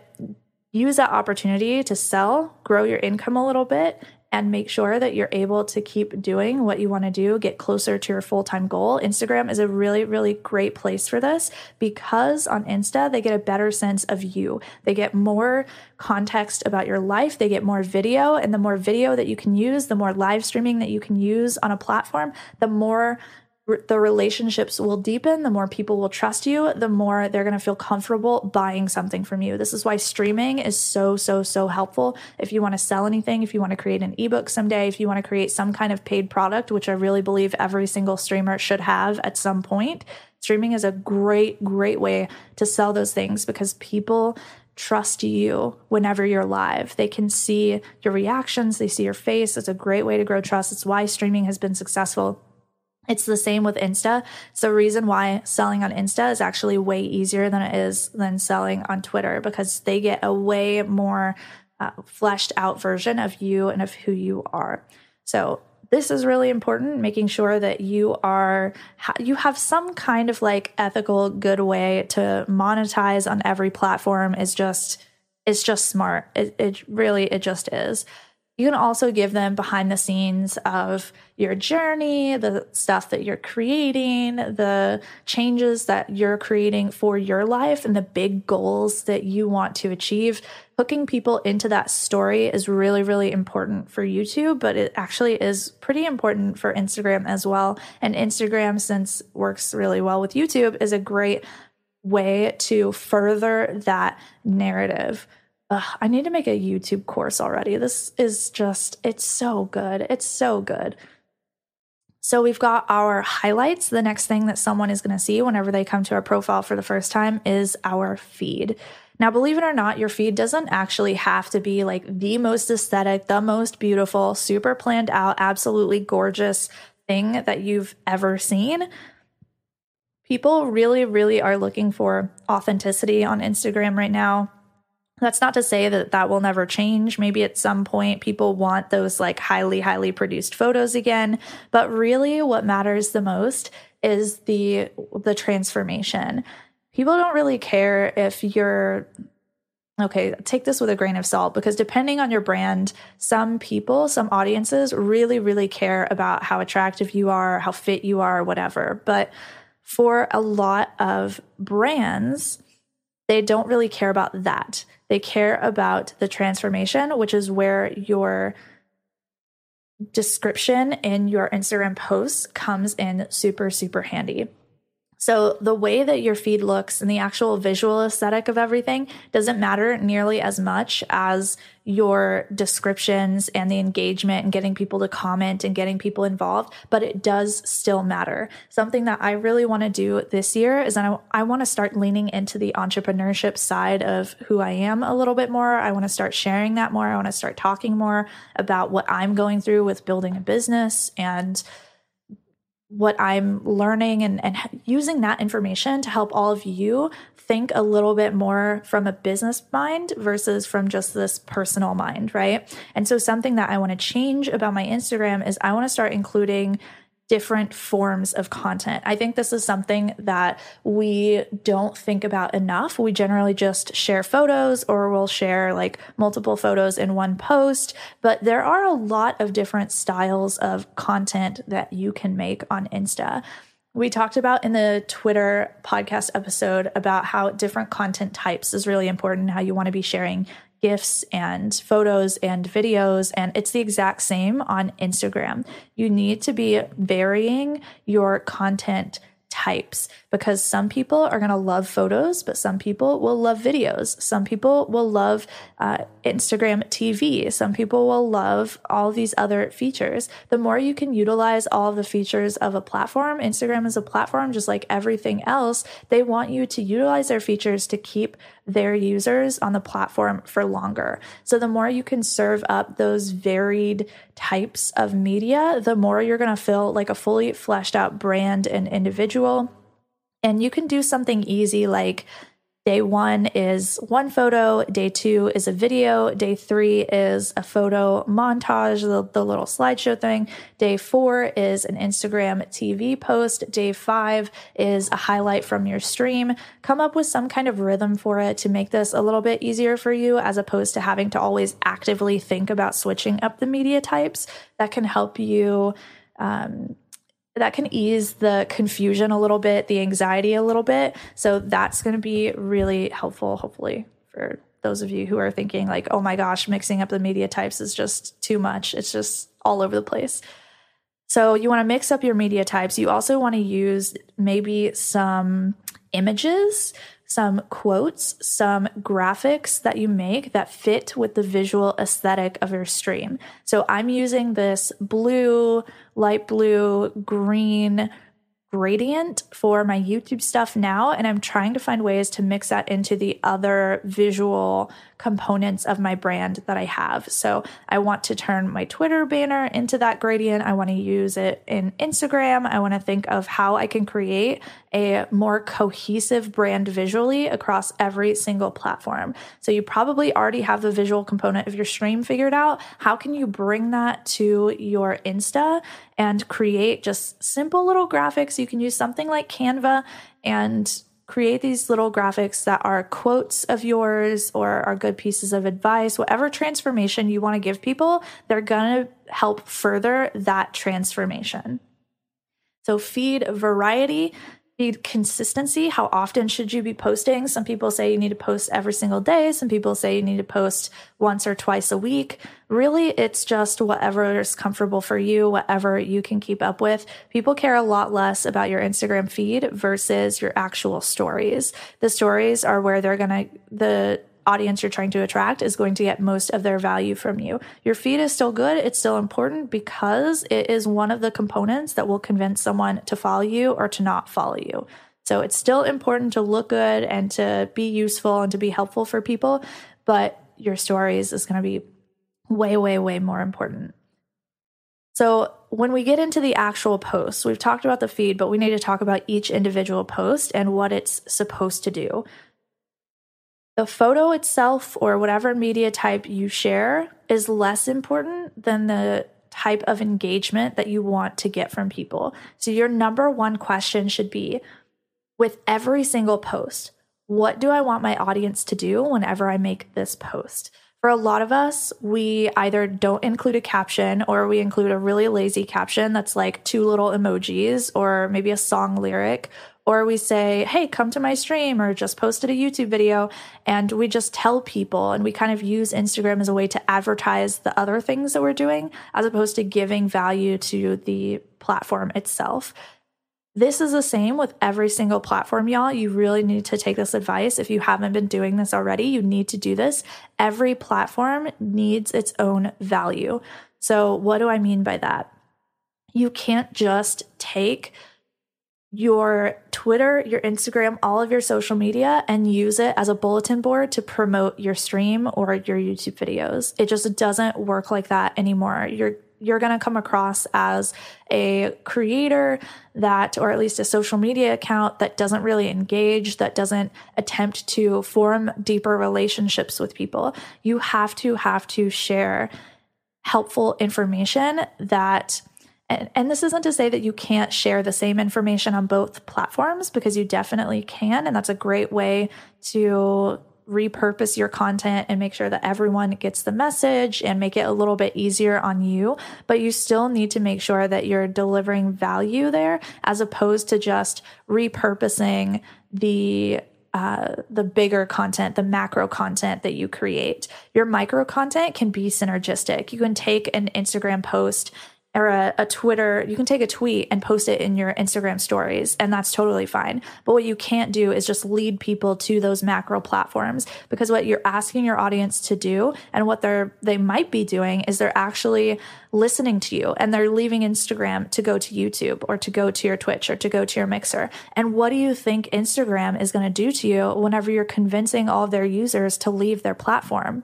use that opportunity to sell, grow your income a little bit, and make sure that you're able to keep doing what you want to do, get closer to your full time goal. Instagram is a really, really great place for this because on Insta, they get a better sense of you. They get more context about your life, they get more video, and the more video that you can use, the more live streaming that you can use on a platform, the more the relationships will deepen, the more people will trust you, the more they're going to feel comfortable buying something from you. This is why streaming is so, so, so helpful. If you want to sell anything, if you want to create an ebook someday, if you want to create some kind of paid product, which I really believe every single streamer should have at some point, streaming is a great, great way to sell those things because people trust you whenever you're live. They can see your reactions, they see your face. It's a great way to grow trust. It's why streaming has been successful it's the same with Insta. It's the reason why selling on Insta is actually way easier than it is than selling on Twitter because they get a way more uh, fleshed out version of you and of who you are. So this is really important making sure that you are you have some kind of like ethical good way to monetize on every platform is just it's just smart it, it really it just is you can also give them behind the scenes of your journey, the stuff that you're creating, the changes that you're creating for your life, and the big goals that you want to achieve. Hooking people into that story is really, really important for YouTube, but it actually is pretty important for Instagram as well. And Instagram, since works really well with YouTube, is a great way to further that narrative Ugh, I need to make a YouTube course already. This is just, it's so good. It's so good. So we've got our highlights. The next thing that someone is going to see whenever they come to our profile for the first time is our feed. Now, believe it or not, your feed doesn't actually have to be like the most aesthetic, the most beautiful, super planned out, absolutely gorgeous thing that you've ever seen. People really, really are looking for authenticity on Instagram right now. That's not to say that that will never change. Maybe at some point people want those like highly, highly produced photos again. But really, what matters the most is the the transformation. People don't really care if you're okay, take this with a grain of salt because depending on your brand, some people, some audiences really, really care about how attractive you are, how fit you are, whatever. But for a lot of brands, they don't really care about that. They care about the transformation, which is where your description in your Instagram posts comes in super, super handy. So, the way that your feed looks and the actual visual aesthetic of everything doesn't matter nearly as much as your descriptions and the engagement and getting people to comment and getting people involved, but it does still matter. Something that I really want to do this year is I, I want to start leaning into the entrepreneurship side of who I am a little bit more. I want to start sharing that more. I want to start talking more about what I'm going through with building a business and what I'm learning and, and using that information to help all of you think a little bit more from a business mind versus from just this personal mind, right? And so, something that I want to change about my Instagram is I want to start including different forms of content. I think this is something that we don't think about enough. We generally just share photos or we'll share like multiple photos in one post, but there are a lot of different styles of content that you can make on Insta. We talked about in the Twitter podcast episode about how different content types is really important, how you want to be sharing GIFs and photos and videos. And it's the exact same on Instagram. You need to be varying your content types because some people are going to love photos, but some people will love videos. Some people will love uh, Instagram TV. Some people will love all these other features. The more you can utilize all the features of a platform, Instagram is a platform just like everything else. They want you to utilize their features to keep their users on the platform for longer. So the more you can serve up those varied types of media, the more you're going to feel like a fully fleshed out brand and individual. And you can do something easy like Day one is one photo, day two is a video, day three is a photo montage, the, the, little slideshow thing. Day four is an Instagram TV post. Day five is a highlight from your stream. Come up with some kind of rhythm for it to make this a little bit easier for you as opposed to having to always actively think about switching up the media types. That can help you. Um, that can ease the confusion a little bit, the anxiety a little bit. So that's going to be really helpful, hopefully, for those of you who are thinking, like, oh my gosh, mixing up the media types is just too much. It's just all over the place. So you want to mix up your media types. You also want to use maybe some images some quotes, some graphics that you make that fit with the visual aesthetic of your stream. So I'm using this blue, light blue, green, gradient for my YouTube stuff now, and I'm trying to find ways to mix that into the other visual components of my brand that I have. So I want to turn my Twitter banner into that gradient. I want to use it in Instagram. I want to think of how I can create a more cohesive brand visually across every single platform. So you probably already have the visual component of your stream figured out. How can you bring that to your Insta and create just simple little graphics? You can use something like Canva and create these little graphics that are quotes of yours or are good pieces of advice, whatever transformation you want to give people, they're going to help further that transformation. So, feed variety need consistency. How often should you be posting? Some people say you need to post every single day. Some people say you need to post once or twice a week. Really, it's just whatever is comfortable for you, whatever you can keep up with. People care a lot less about your Instagram feed versus your actual stories. The stories are where they're going to, the audience you're trying to attract is going to get most of their value from you. Your feed is still good, it's still important because it is one of the components that will convince someone to follow you or to not follow you. So it's still important to look good and to be useful and to be helpful for people, but your stories is going to be way, way, way more important. So, when we get into the actual posts, we've talked about the feed, but we need to talk about each individual post and what it's supposed to do the photo itself or whatever media type you share is less important than the type of engagement that you want to get from people. So, your number one question should be with every single post, what do I want my audience to do whenever I make this post? For a lot of us, we either don't include a caption or we include a really lazy caption that's like two little emojis or maybe a song lyric or we say, hey, come to my stream, or just posted a YouTube video. And we just tell people, and we kind of use Instagram as a way to advertise the other things that we're doing, as opposed to giving value to the platform itself. This is the same with every single platform, y'all. You really need to take this advice. If you haven't been doing this already, you need to do this. Every platform needs its own value. So, what do I mean by that? You can't just take your Twitter, your Instagram, all of your social media and use it as a bulletin board to promote your stream or your YouTube videos. It just doesn't work like that anymore. You're you're going to come across as a creator that or at least a social media account that doesn't really engage, that doesn't attempt to form deeper relationships with people. You have to have to share helpful information that And, and this isn't to say that you can't share the same information on both platforms because you definitely can. And that's a great way to repurpose your content and make sure that everyone gets the message and make it a little bit easier on you. But you still need to make sure that you're delivering value there as opposed to just repurposing the uh, the bigger content, the macro content that you create. Your micro content can be synergistic. You can take an Instagram post or a, a, Twitter, you can take a tweet and post it in your Instagram stories, and that's totally fine. But what you can't do is just lead people to those macro platforms because what you're asking your audience to do and what they're they might be doing is they're actually listening to you and they're leaving Instagram to go to YouTube or to go to your Twitch or to go to your Mixer. And what do you think Instagram is going to do to you whenever you're convincing all of their users to leave their platform?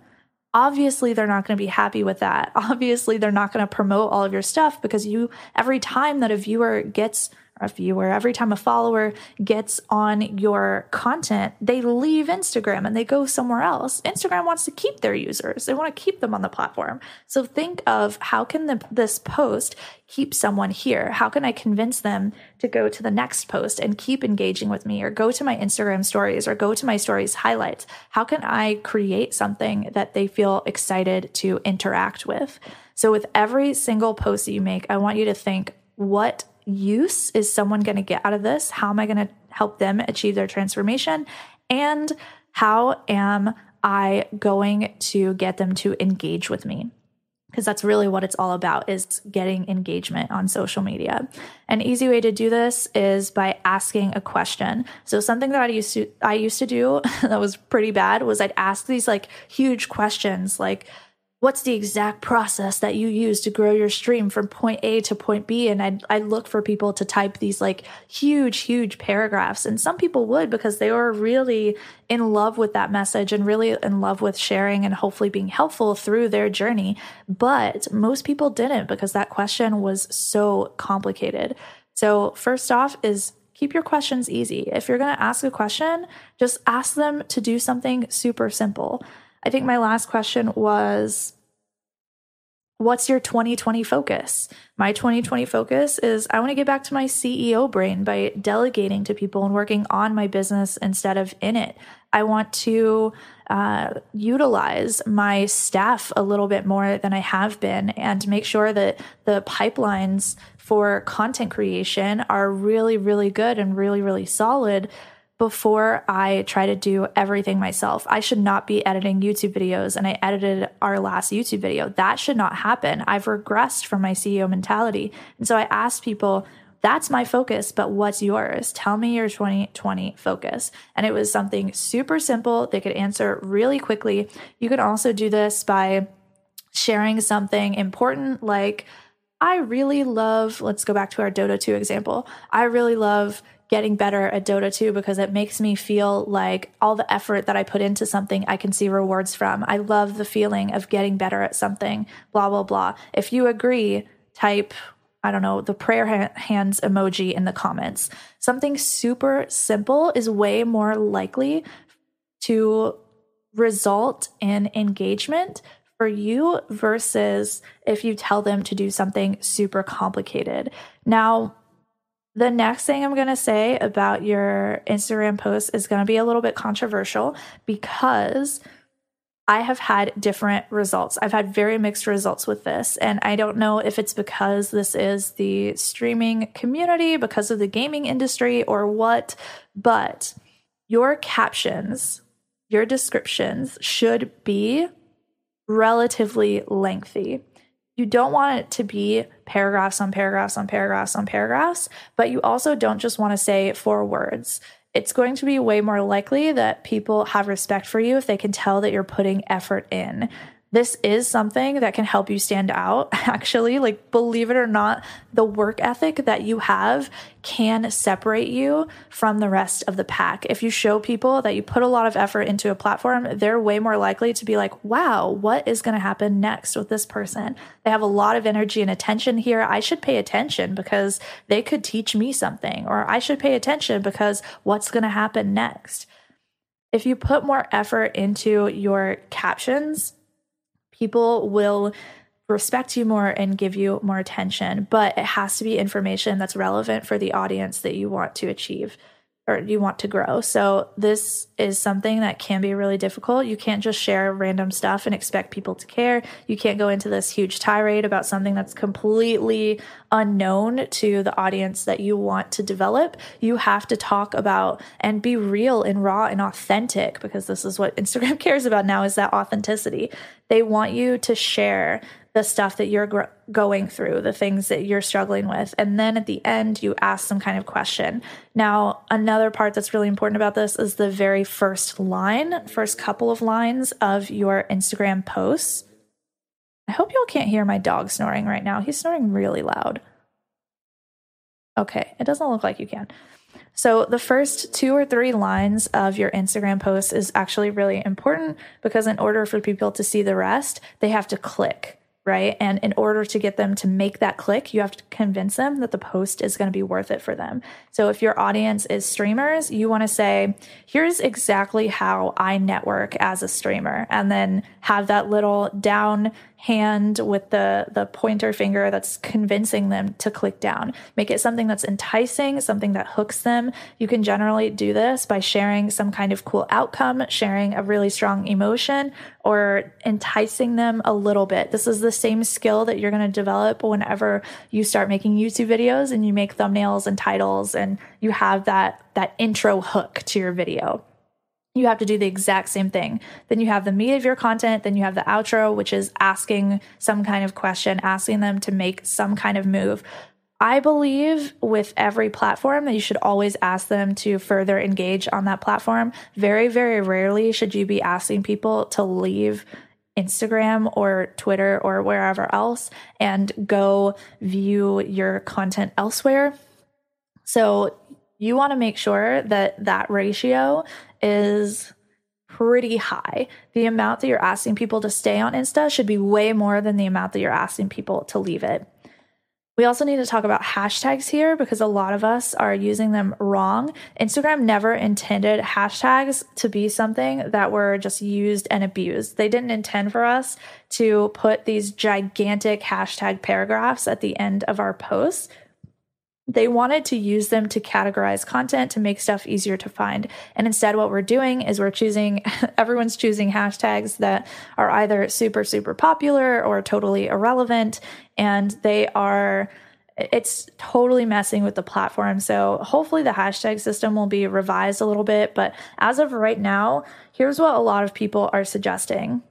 Obviously they're not going to be happy with that. Obviously, they're not going to promote all of your stuff because you, every time that a viewer gets a viewer, every time a follower gets on your content, they leave Instagram and they go somewhere else. Instagram wants to keep their users. They want to keep them on the platform. So think of how can the, this post keep someone here? How can I convince them to go to the next post and keep engaging with me or go to my Instagram stories or go to my stories highlights? How can I create something that they feel excited to interact with? So with every single post that you make, I want you to think what use is someone going to get out of this? How am I going to help them achieve their transformation? And how am I going to get them to engage with me? Because that's really what it's all about is getting engagement on social media. An easy way to do this is by asking a question. So something that I used to I used to do that was pretty bad was I'd ask these like huge questions like what's the exact process that you use to grow your stream from point A to point B? And I'd, I'd look for people to type these like huge, huge paragraphs. And some people would because they were really in love with that message and really in love with sharing and hopefully being helpful through their journey. But most people didn't because that question was so complicated. So, first off, is keep your questions easy. If you're going to ask a question, just ask them to do something super simple. I think my last question was What's your 2020 focus? My 2020 focus is I want to get back to my CEO brain by delegating to people and working on my business instead of in it. I want to uh, utilize my staff a little bit more than I have been and make sure that the pipelines for content creation are really, really good and really, really solid before I try to do everything myself. I should not be editing YouTube videos, and I edited our last YouTube video. That should not happen. I've regressed from my CEO mentality. And so I asked people, that's my focus, but what's yours? Tell me your 2020 focus. And it was something super simple. They could answer really quickly. You can also do this by sharing something important like, I really love, let's go back to our Dota 2 example. I really love getting better at Dota 2 because it makes me feel like all the effort that I put into something, I can see rewards from. I love the feeling of getting better at something, blah, blah, blah. If you agree, type, I don't know, the prayer hands emoji in the comments. Something super simple is way more likely to result in engagement for you versus if you tell them to do something super complicated. Now, the next thing I'm going to say about your Instagram post is going to be a little bit controversial because I have had different results. I've had very mixed results with this. And I don't know if it's because this is the streaming community, because of the gaming industry, or what, but your captions, your descriptions should be relatively lengthy. You don't want it to be paragraphs on paragraphs on paragraphs on paragraphs, but you also don't just want to say four words. It's going to be way more likely that people have respect for you if they can tell that you're putting effort in this is something that can help you stand out. Actually, like believe it or not, the work ethic that you have can separate you from the rest of the pack. If you show people that you put a lot of effort into a platform, they're way more likely to be like, wow, what is going to happen next with this person? They have a lot of energy and attention here. I should pay attention because they could teach me something, or I should pay attention because what's going to happen next? If you put more effort into your captions, people will respect you more and give you more attention, but it has to be information that's relevant for the audience that you want to achieve or you want to grow. So this is something that can be really difficult. You can't just share random stuff and expect people to care. You can't go into this huge tirade about something that's completely unknown to the audience that you want to develop. You have to talk about and be real and raw and authentic because this is what Instagram cares about now is that authenticity. They want you to share the stuff that you're gr- going through, the things that you're struggling with. And then at the end, you ask some kind of question. Now, another part that's really important about this is the very first line, first couple of lines of your Instagram posts. I hope y'all can't hear my dog snoring right now. He's snoring really loud. Okay, it doesn't look like you can. So, the first two or three lines of your Instagram post is actually really important because, in order for people to see the rest, they have to click right? And in order to get them to make that click, you have to convince them that the post is going to be worth it for them. So if your audience is streamers, you want to say, here's exactly how I network as a streamer, and then have that little down hand with the the pointer finger that's convincing them to click down. Make it something that's enticing something that hooks them. You can generally do this by sharing some kind of cool outcome sharing a really strong emotion or enticing them a little bit. This is the same skill that you're going to develop whenever you start making youtube videos and you make thumbnails and titles and you have that that intro hook to your video you have to do the exact same thing. Then you have the meat of your content, then you have the outro, which is asking some kind of question, asking them to make some kind of move. I believe with every platform that you should always ask them to further engage on that platform. Very, very rarely should you be asking people to leave Instagram or Twitter or wherever else and go view your content elsewhere. So you want to make sure that that ratio is pretty high. The amount that you're asking people to stay on Insta should be way more than the amount that you're asking people to leave it. We also need to talk about hashtags here because a lot of us are using them wrong. Instagram never intended hashtags to be something that were just used and abused. They didn't intend for us to put these gigantic hashtag paragraphs at the end of our posts they wanted to use them to categorize content to make stuff easier to find. And instead, what we're doing is we're choosing, everyone's choosing hashtags that are either super, super popular or totally irrelevant. And they are, it's totally messing with the platform. So hopefully the hashtag system will be revised a little bit. But as of right now, here's what a lot of people are suggesting.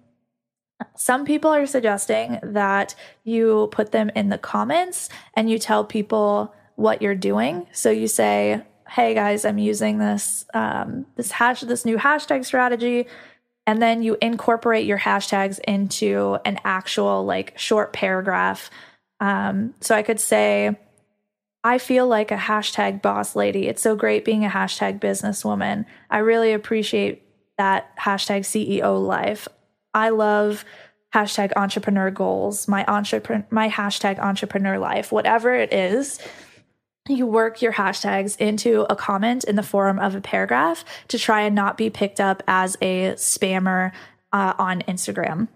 Some people are suggesting that you put them in the comments and you tell people what you're doing. So you say, "Hey guys, I'm using this um, this hash this new hashtag strategy." And then you incorporate your hashtags into an actual like short paragraph. Um, so I could say, I feel like a hashtag boss lady. It's so great being a hashtag businesswoman. I really appreciate that hashtag CEO life. I love hashtag entrepreneur goals, my entrepreneur, my hashtag entrepreneur life, whatever it is you work your hashtags into a comment in the form of a paragraph to try and not be picked up as a spammer uh, on Instagram.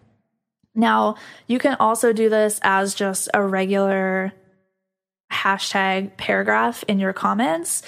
Now, you can also do this as just a regular hashtag paragraph in your comments.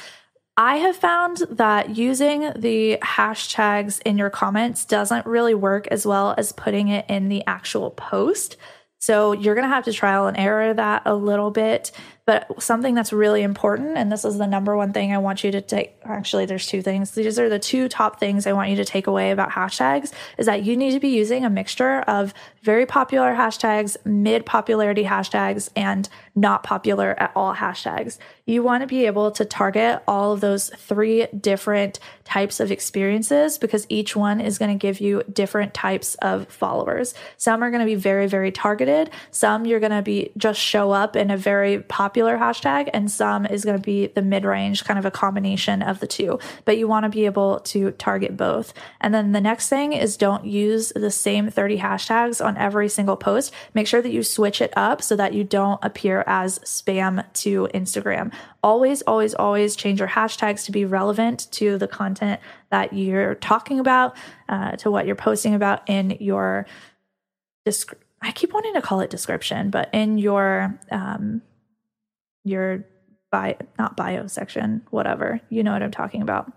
I have found that using the hashtags in your comments doesn't really work as well as putting it in the actual post. So you're going to have to trial and error that a little bit. But something that's really important, and this is the number one thing I want you to take actually, there's two things. These are the two top things I want you to take away about hashtags is that you need to be using a mixture of very popular hashtags, mid popularity hashtags, and not popular at all hashtags. You want to be able to target all of those three different types of experiences because each one is going to give you different types of followers. Some are going to be very, very targeted. Some you're going to be just show up in a very popular hashtag, and some is going to be the mid range, kind of a combination of the two. But you want to be able to target both. And then the next thing is don't use the same 30 hashtags on every single post. Make sure that you switch it up so that you don't appear as spam to Instagram. Always, always, always change your hashtags to be relevant to the content that you're talking about, uh, to what you're posting about in your I keep wanting to call it description, but in your um, your bio, not bio section, whatever, you know what I'm talking about.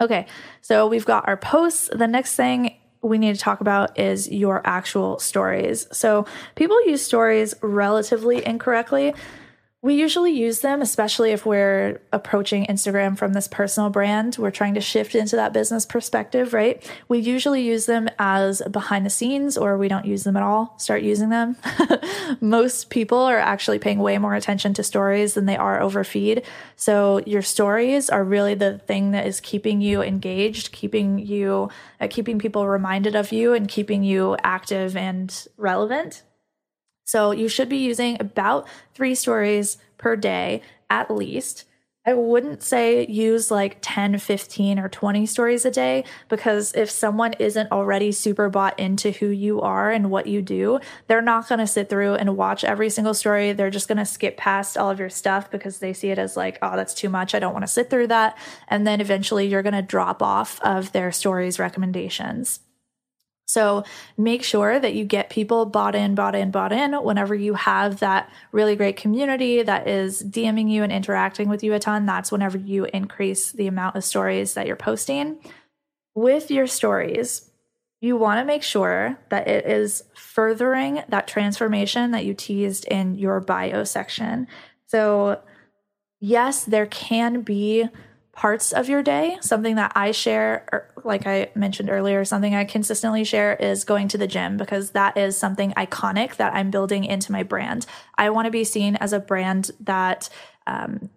Okay, so we've got our posts. The next thing we need to talk about is your actual stories. So people use stories relatively incorrectly. We usually use them, especially if we're approaching Instagram from this personal brand. We're trying to shift into that business perspective, right? We usually use them as behind the scenes, or we don't use them at all. Start using them. Most people are actually paying way more attention to stories than they are over feed. So your stories are really the thing that is keeping you engaged, keeping you, uh, keeping people reminded of you, and keeping you active and relevant. So you should be using about three stories per day at least. I wouldn't say use like 10, 15, or 20 stories a day because if someone isn't already super bought into who you are and what you do, they're not going to sit through and watch every single story. They're just going to skip past all of your stuff because they see it as like, oh, that's too much. I don't want to sit through that. And then eventually you're going to drop off of their stories recommendations. So make sure that you get people bought in, bought in, bought in whenever you have that really great community that is DMing you and interacting with you a ton. That's whenever you increase the amount of stories that you're posting. With your stories, you want to make sure that it is furthering that transformation that you teased in your bio section. So, yes, there can be parts of your day. Something that I share, er, like I mentioned earlier, something I consistently share is going to the gym because that is something iconic that I'm building into my brand. I want to be seen as a brand that um,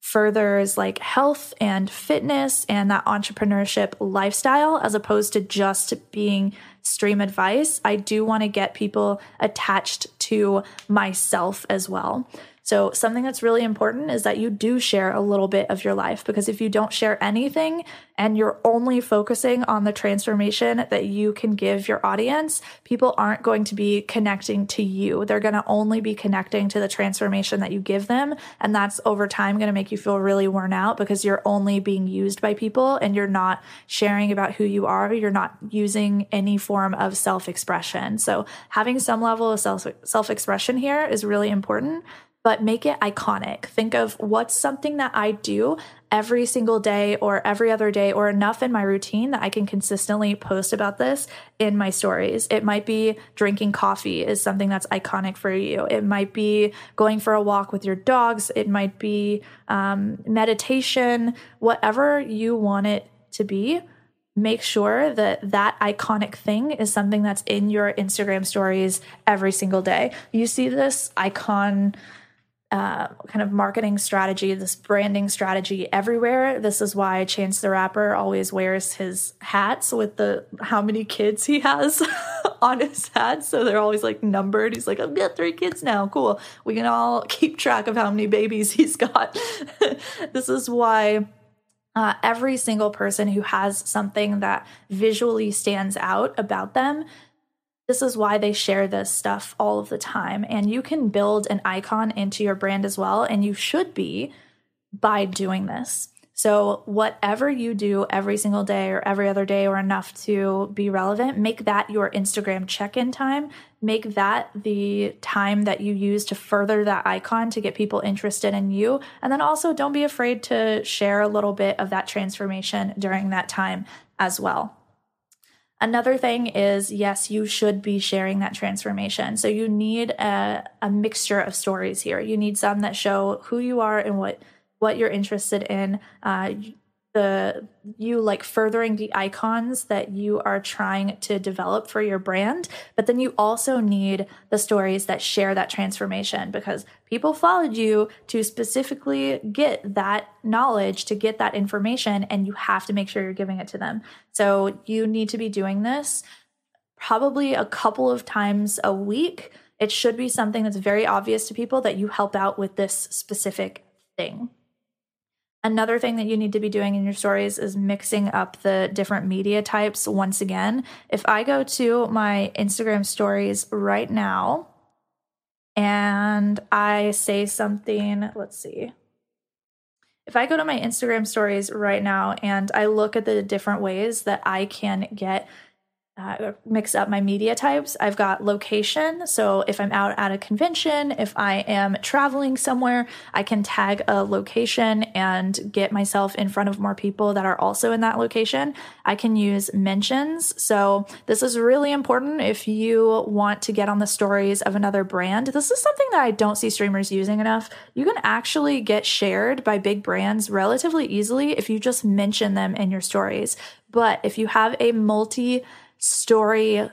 furthers like health and fitness and that entrepreneurship lifestyle as opposed to just being stream advice. I do want to get people attached to myself as well. So, something that's really important is that you do share a little bit of your life because if you don't share anything and you're only focusing on the transformation that you can give your audience, people aren't going to be connecting to you. They're going to only be connecting to the transformation that you give them. And that's over time going to make you feel really worn out because you're only being used by people and you're not sharing about who you are. You're not using any form of self expression. So, having some level of self expression here is really important but make it iconic. Think of what's something that I do every single day or every other day or enough in my routine that I can consistently post about this in my stories. It might be drinking coffee is something that's iconic for you. It might be going for a walk with your dogs. It might be um, meditation, whatever you want it to be make sure that that iconic thing is something that's in your Instagram stories every single day. You see this icon uh, kind of marketing strategy, this branding strategy everywhere. This is why Chance the Rapper always wears his hats with the how many kids he has on his hat. So they're always like numbered. He's like, I've got three kids now. Cool. We can all keep track of how many babies he's got. this is why. Uh, every single person who has something that visually stands out about them this is why they share this stuff all of the time. And you can build an icon into your brand as well. And you should be by doing this. So, whatever you do every single day or every other day or enough to be relevant, make that your Instagram check in time. Make that the time that you use to further that icon to get people interested in you. And then also, don't be afraid to share a little bit of that transformation during that time as well. Another thing is, yes, you should be sharing that transformation. So you need a, a mixture of stories here. You need some that show who you are and what what you're interested in. Uh, the you like furthering the icons that you are trying to develop for your brand but then you also need the stories that share that transformation because people followed you to specifically get that knowledge to get that information and you have to make sure you're giving it to them. So you need to be doing this probably a couple of times a week. It should be something that's very obvious to people that you help out with this specific thing Another thing that you need to be doing in your stories is mixing up the different media types once again. If I go to my Instagram stories right now and I say something, let's see. If I go to my Instagram stories right now and I look at the different ways that I can get uh, mix up my media types. I've got location. So if I'm out at a convention, if I am traveling somewhere, I can tag a location and get myself in front of more people that are also in that location. I can use mentions. So this is really important if you want to get on the stories of another brand. This is something that I don't see streamers using enough. You can actually get shared by big brands relatively easily if you just mention them in your stories. But if you have a multi story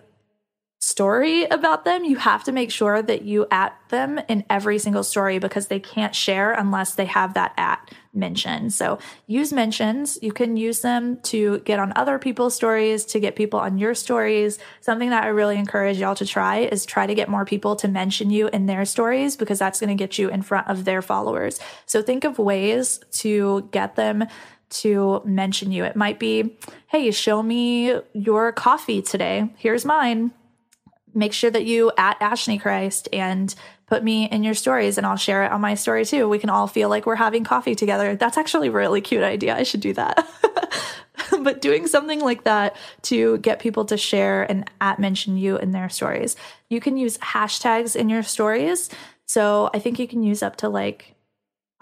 story about them, you have to make sure that you at them in every single story because they can't share unless they have that at mention. So use mentions. You can use them to get on other people's stories, to get people on your stories. Something that I really encourage y'all to try is try to get more people to mention you in their stories because that's going to get you in front of their followers. So think of ways to get them to mention you. It might be, hey, show me your coffee today. Here's mine. Make sure that you at Ashley Christ and put me in your stories and I'll share it on my story too. We can all feel like we're having coffee together. That's actually a really cute idea. I should do that. but doing something like that to get people to share and at mention you in their stories. You can use hashtags in your stories. So I think you can use up to like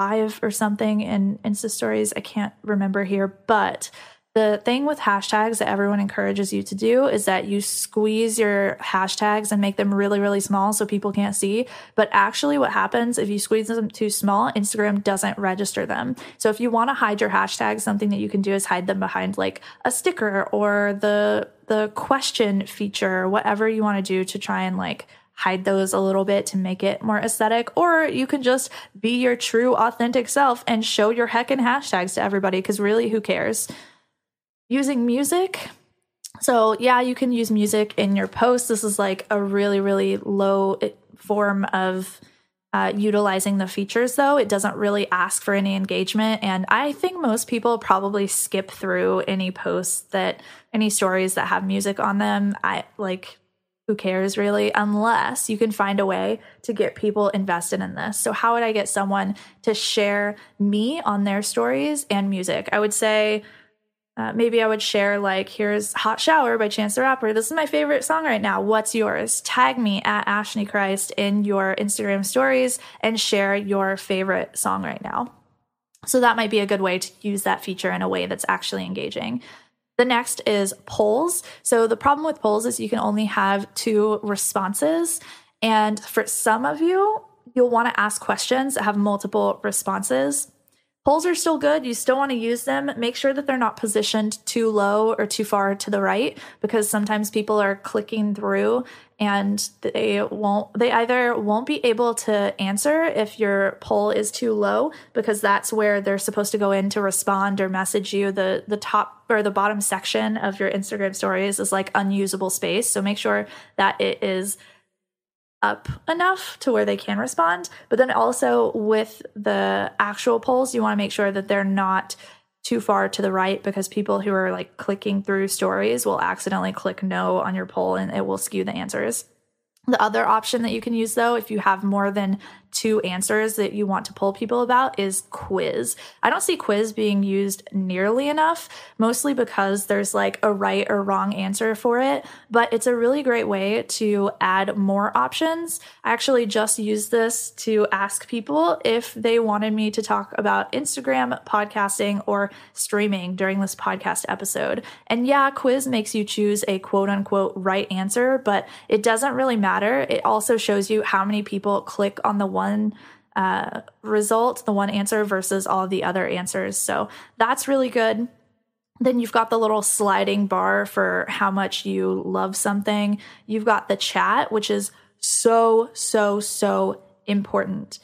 five or something in Insta stories. I can't remember here, but the thing with hashtags that everyone encourages you to do is that you squeeze your hashtags and make them really, really small so people can't see. But actually, what happens if you squeeze them too small, Instagram doesn't register them. So if you want to hide your hashtags, something that you can do is hide them behind like a sticker or the the question feature, whatever you want to do to try and like hide those a little bit to make it more aesthetic, or you can just be your true, authentic self and show your heckin' hashtags to everybody because really, who cares? Using music. So, yeah, you can use music in your posts. This is like a really, really low eh, form of uh, utilizing the features, though. It doesn't really ask for any engagement. And I think most people probably skip through any posts that, any stories that have music on them. I like, who cares really unless you can find a way to get people invested in this. So how would i get someone to share me on their stories and music? I would say uh, maybe i would share like here's hot shower by chance the rapper. This is my favorite song right now. What's yours? Tag me at ashley christ in your instagram stories and share your favorite song right now. So that might be a good way to use that feature in a way that's actually engaging the next is polls. So the problem with polls is you can only have two responses. And for some of you, you'll want to ask questions that have multiple responses. Polls are still good. You still want to use them. Make sure that they're not positioned too low or too far to the right because sometimes people are clicking through and they won't they either won't be able to answer if your poll is too low because that's where they're supposed to go in to respond or message you. The the top or the bottom section of your Instagram stories is like unusable space. So make sure that it is up enough to where they can respond. But then also with the actual polls, you want to make sure that they're not too far to the right because people who are like clicking through stories will accidentally click no on your poll and it will skew the answers. The other option that you can use, though, if you have more than two answers that you want to pull people about, is quiz. I don't see quiz being used nearly enough, mostly because there's like a right or wrong answer for it, but it's a really great way to add more options. I actually just used this to ask people if they wanted me to talk about Instagram, podcasting, or streaming during this podcast episode. And yeah, quiz makes you choose a quote unquote right answer, but it doesn't really matter. It also shows you how many people click on the one uh, result, the one answer versus all the other answers. So that's really good. Then you've got the little sliding bar for how much you love something. You've got the chat, which is so, so, so important.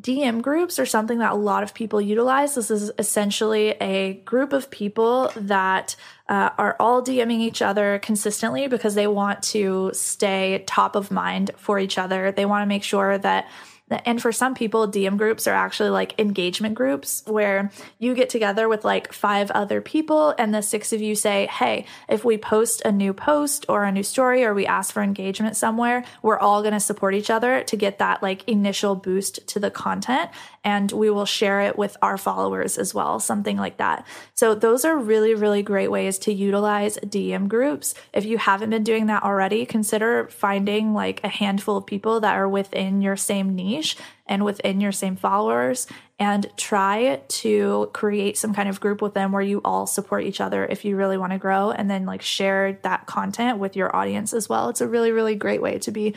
DM groups are something that a lot of people utilize. This is essentially a group of people that uh, are all DMing each other consistently because they want to stay top of mind for each other. They want to make sure that And for some people, DM groups are actually like engagement groups where you get together with like five other people, and the six of you say, Hey, if we post a new post or a new story or we ask for engagement somewhere, we're all going to support each other to get that like initial boost to the content. And we will share it with our followers as well, something like that. So, those are really, really great ways to utilize DM groups. If you haven't been doing that already, consider finding like a handful of people that are within your same niche and within your same followers and try to create some kind of group with them where you all support each other if you really want to grow and then like share that content with your audience as well. It's a really, really great way to be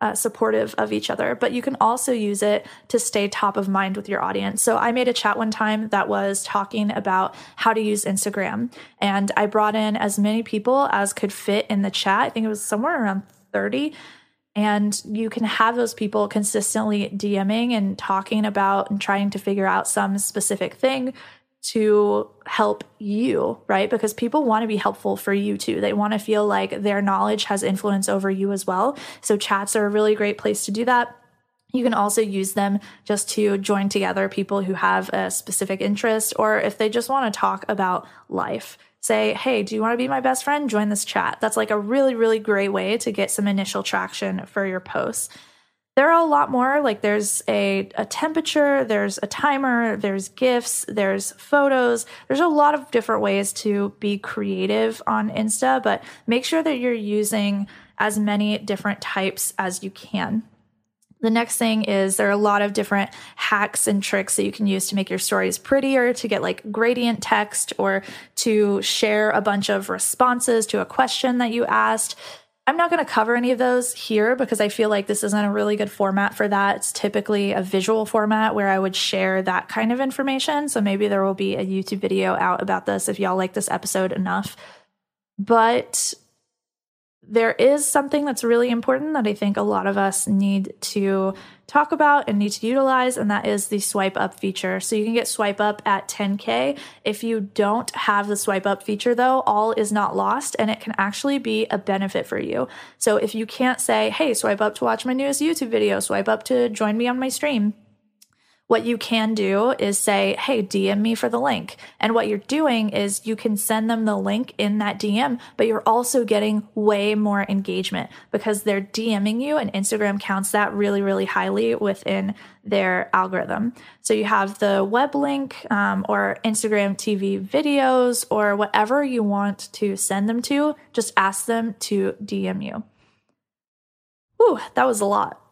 uh, supportive of each other, but you can also use it to stay top of mind with your audience. So I made a chat one time that was talking about how to use Instagram, and I brought in as many people as could fit in the chat. I think it was somewhere around 30 and you can have those people consistently DMing and talking about and trying to figure out some specific thing to help you, right? Because people want to be helpful for you too. They want to feel like their knowledge has influence over you as well. So, chats are a really great place to do that. You can also use them just to join together people who have a specific interest or if they just want to talk about life say, hey, do you want to be my best friend? Join this chat. That's like a really, really great way to get some initial traction for your posts. There are a lot more, like there's a, a temperature, there's a timer, there's GIFs, there's photos. There's a lot of different ways to be creative on Insta, but make sure that you're using as many different types as you can. The next thing is there are a lot of different hacks and tricks that you can use to make your stories prettier, to get like gradient text, or to share a bunch of responses to a question that you asked. I'm not going to cover any of those here because I feel like this isn't a really good format for that. It's typically a visual format where I would share that kind of information. So maybe there will be a YouTube video out about this if y'all like this episode enough. But there is something that's really important that I think a lot of us need to talk about and need to utilize, and that is the swipe up feature. So you can get swipe up at 10K. If you don't have the swipe up feature, though, all is not lost and it can actually be a benefit for you. So if you can't say, hey, swipe up to watch my newest YouTube video, swipe up to join me on my stream, what you can do is say, Hey, DM me for the link. And what you're doing is you can send them the link in that DM, but you're also getting way more engagement because they're DMing you and Instagram counts that really, really highly within their algorithm. So you have the web link um, or Instagram TV videos or whatever you want to send them to, just ask them to DM you. Ooh, that was a lot.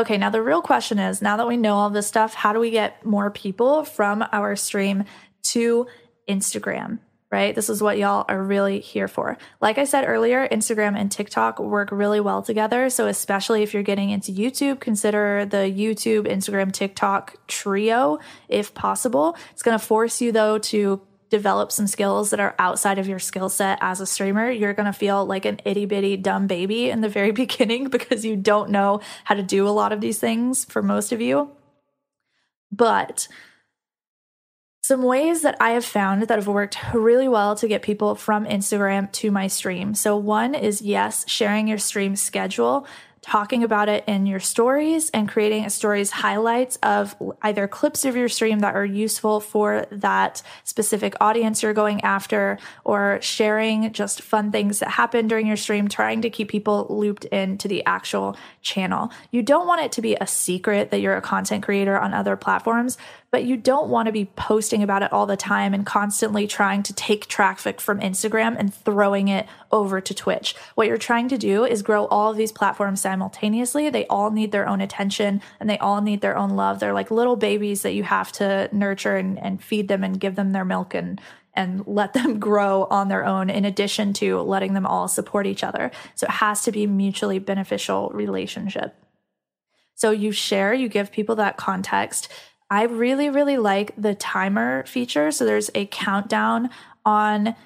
Okay, now the real question is now that we know all this stuff, how do we get more people from our stream to Instagram? Right? This is what y'all are really here for. Like I said earlier, Instagram and TikTok work really well together. So, especially if you're getting into YouTube, consider the YouTube, Instagram, TikTok trio if possible. It's going to force you, though, to develop some skills that are outside of your skill set as a streamer, you're going to feel like an itty bitty dumb baby in the very beginning because you don't know how to do a lot of these things for most of you. But some ways that I have found that have worked really well to get people from Instagram to my stream. So, one is yes, sharing your stream schedule talking about it in your stories and creating a stories highlights of either clips of your stream that are useful for that specific audience you're going after or sharing just fun things that happen during your stream trying to keep people looped into the actual channel. You don't want it to be a secret that you're a content creator on other platforms, but you don't want to be posting about it all the time and constantly trying to take traffic from Instagram and throwing it over to Twitch. What you're trying to do is grow all of these platforms simultaneously. They all need their own attention and they all need their own love. They're like little babies that you have to nurture and, and feed them and give them their milk and and let them grow on their own in addition to letting them all support each other. So it has to be mutually beneficial relationship. So you share, you give people that context. I really, really like the timer feature. So there's a countdown on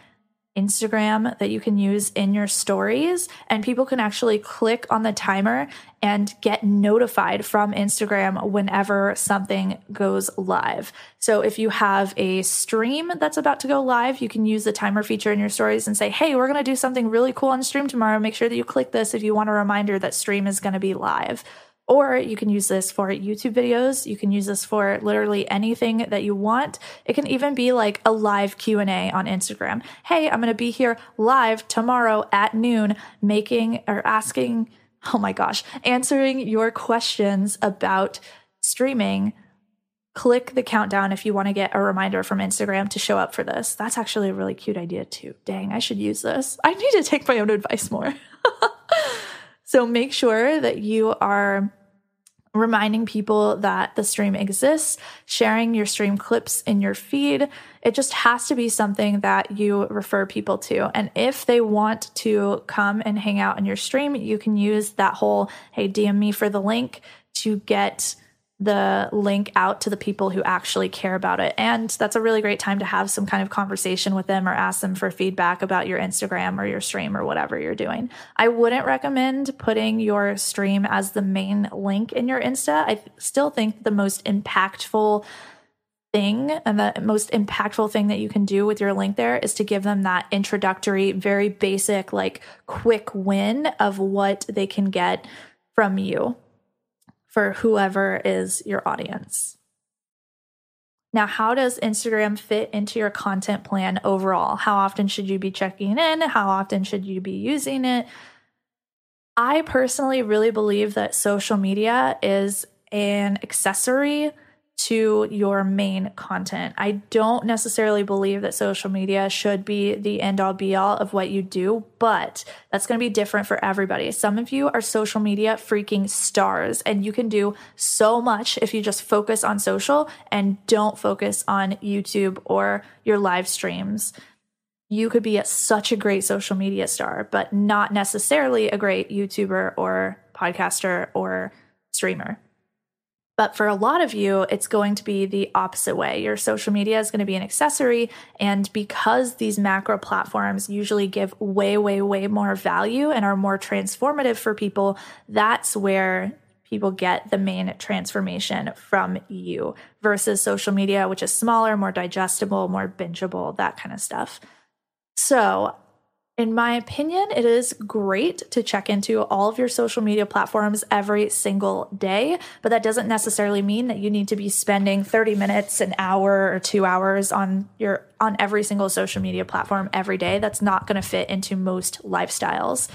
Instagram that you can use in your stories, and people can actually click on the timer and get notified from Instagram whenever something goes live. So if you have a stream that's about to go live, you can use the timer feature in your stories and say, Hey, we're going to do something really cool on stream tomorrow. Make sure that you click this if you want a reminder that stream is going to be live. Or you can use this for YouTube videos. You can use this for literally anything that you want. It can even be like a live Q&A on Instagram. Hey, I'm going to be here live tomorrow at noon making or asking, oh my gosh, answering your questions about streaming. Click the countdown if you want to get a reminder from Instagram to show up for this. That's actually a really cute idea too. Dang, I should use this. I need to take my own advice more. So make sure that you are reminding people that the stream exists, sharing your stream clips in your feed. It just has to be something that you refer people to. And if they want to come and hang out in your stream, you can use that whole, hey, DM me for the link to get the link out to the people who actually care about it. And that's a really great time to have some kind of conversation with them or ask them for feedback about your Instagram or your stream or whatever you're doing. I wouldn't recommend putting your stream as the main link in your Insta. I still think the most impactful thing and the most impactful thing that you can do with your link there is to give them that introductory, very basic, like quick win of what they can get from you for whoever is your audience. Now, how does Instagram fit into your content plan overall? How often should you be checking in? How often should you be using it? I personally really believe that social media is an accessory to your main content. I don't necessarily believe that social media should be the end all be all of what you do, but that's going to be different for everybody. Some of you are social media freaking stars, and you can do so much if you just focus on social and don't focus on YouTube or your live streams. You could be a, such a great social media star, but not necessarily a great YouTuber or podcaster or streamer. But for a lot of you, it's going to be the opposite way. Your social media is going to be an accessory. And because these macro platforms usually give way, way, way more value and are more transformative for people, that's where people get the main transformation from you versus social media, which is smaller, more digestible, more bingeable, that kind of stuff. So in my opinion, it is great to check into all of your social media platforms every single day, but that doesn't necessarily mean that you need to be spending 30 minutes, an hour or 2 hours on your on every single social media platform every day. That's not going to fit into most lifestyles.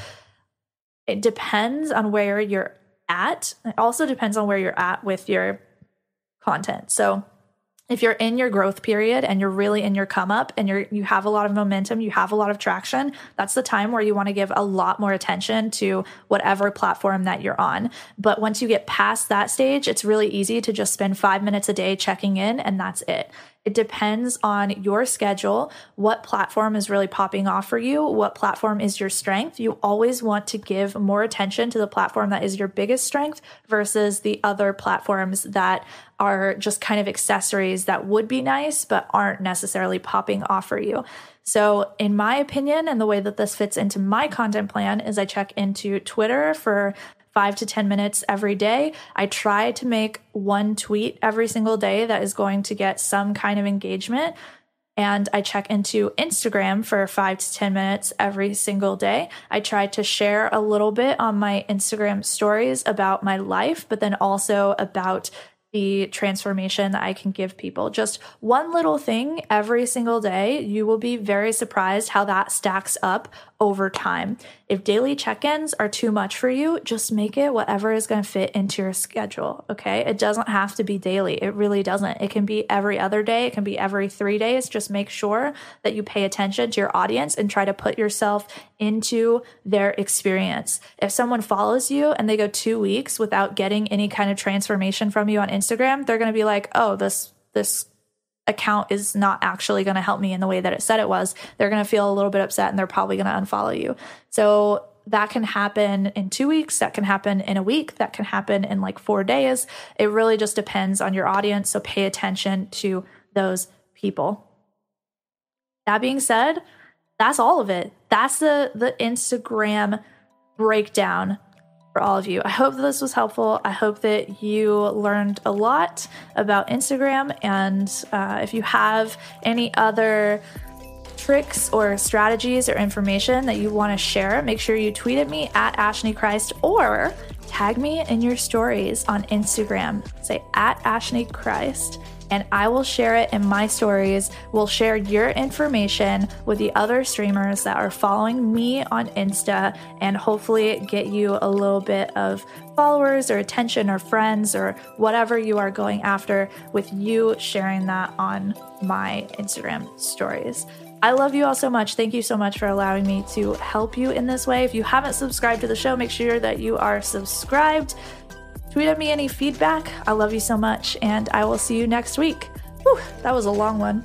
It depends on where you're at. It also depends on where you're at with your content. So, if you're in your growth period and you're really in your come up and you're you have a lot of momentum, you have a lot of traction, that's the time where you want to give a lot more attention to whatever platform that you're on. But once you get past that stage, it's really easy to just spend 5 minutes a day checking in and that's it. It depends on your schedule, what platform is really popping off for you, what platform is your strength. You always want to give more attention to the platform that is your biggest strength versus the other platforms that are just kind of accessories that would be nice but aren't necessarily popping off for you. So, in my opinion, and the way that this fits into my content plan is I check into Twitter for five to 10 minutes every day. I try to make one tweet every single day that is going to get some kind of engagement. And I check into Instagram for five to 10 minutes every single day. I try to share a little bit on my Instagram stories about my life, but then also about the transformation that I can give people. Just one little thing every single day, you will be very surprised how that stacks up over time. If daily check ins are too much for you, just make it whatever is going to fit into your schedule. Okay. It doesn't have to be daily. It really doesn't. It can be every other day, it can be every three days. Just make sure that you pay attention to your audience and try to put yourself into their experience. If someone follows you and they go two weeks without getting any kind of transformation from you on Instagram, they're going to be like, oh, this, this account is not actually going to help me in the way that it said it was, they're going to feel a little bit upset and they're probably going to unfollow you. So that can happen in two weeks, that can happen in a week, that can happen in like four days. It really just depends on your audience. So pay attention to those people. That being said, that's all of it. That's the the Instagram breakdown for all of you. I hope this was helpful. I hope that you learned a lot about Instagram. And uh, if you have any other tricks or strategies or information that you want to share, make sure you tweet at me at Ashney Christ or tag me in your stories on Instagram. Say at Ashney Christ and I will share it in my stories. We'll share your information with the other streamers that are following me on Insta and hopefully get you a little bit of followers or attention or friends or whatever you are going after with you sharing that on my Instagram stories. I love you all so much. Thank you so much for allowing me to help you in this way. If you haven't subscribed to the show, make sure that you are subscribed Tweet at me any feedback. I love you so much, and I will see you next week. Whew, that was a long one.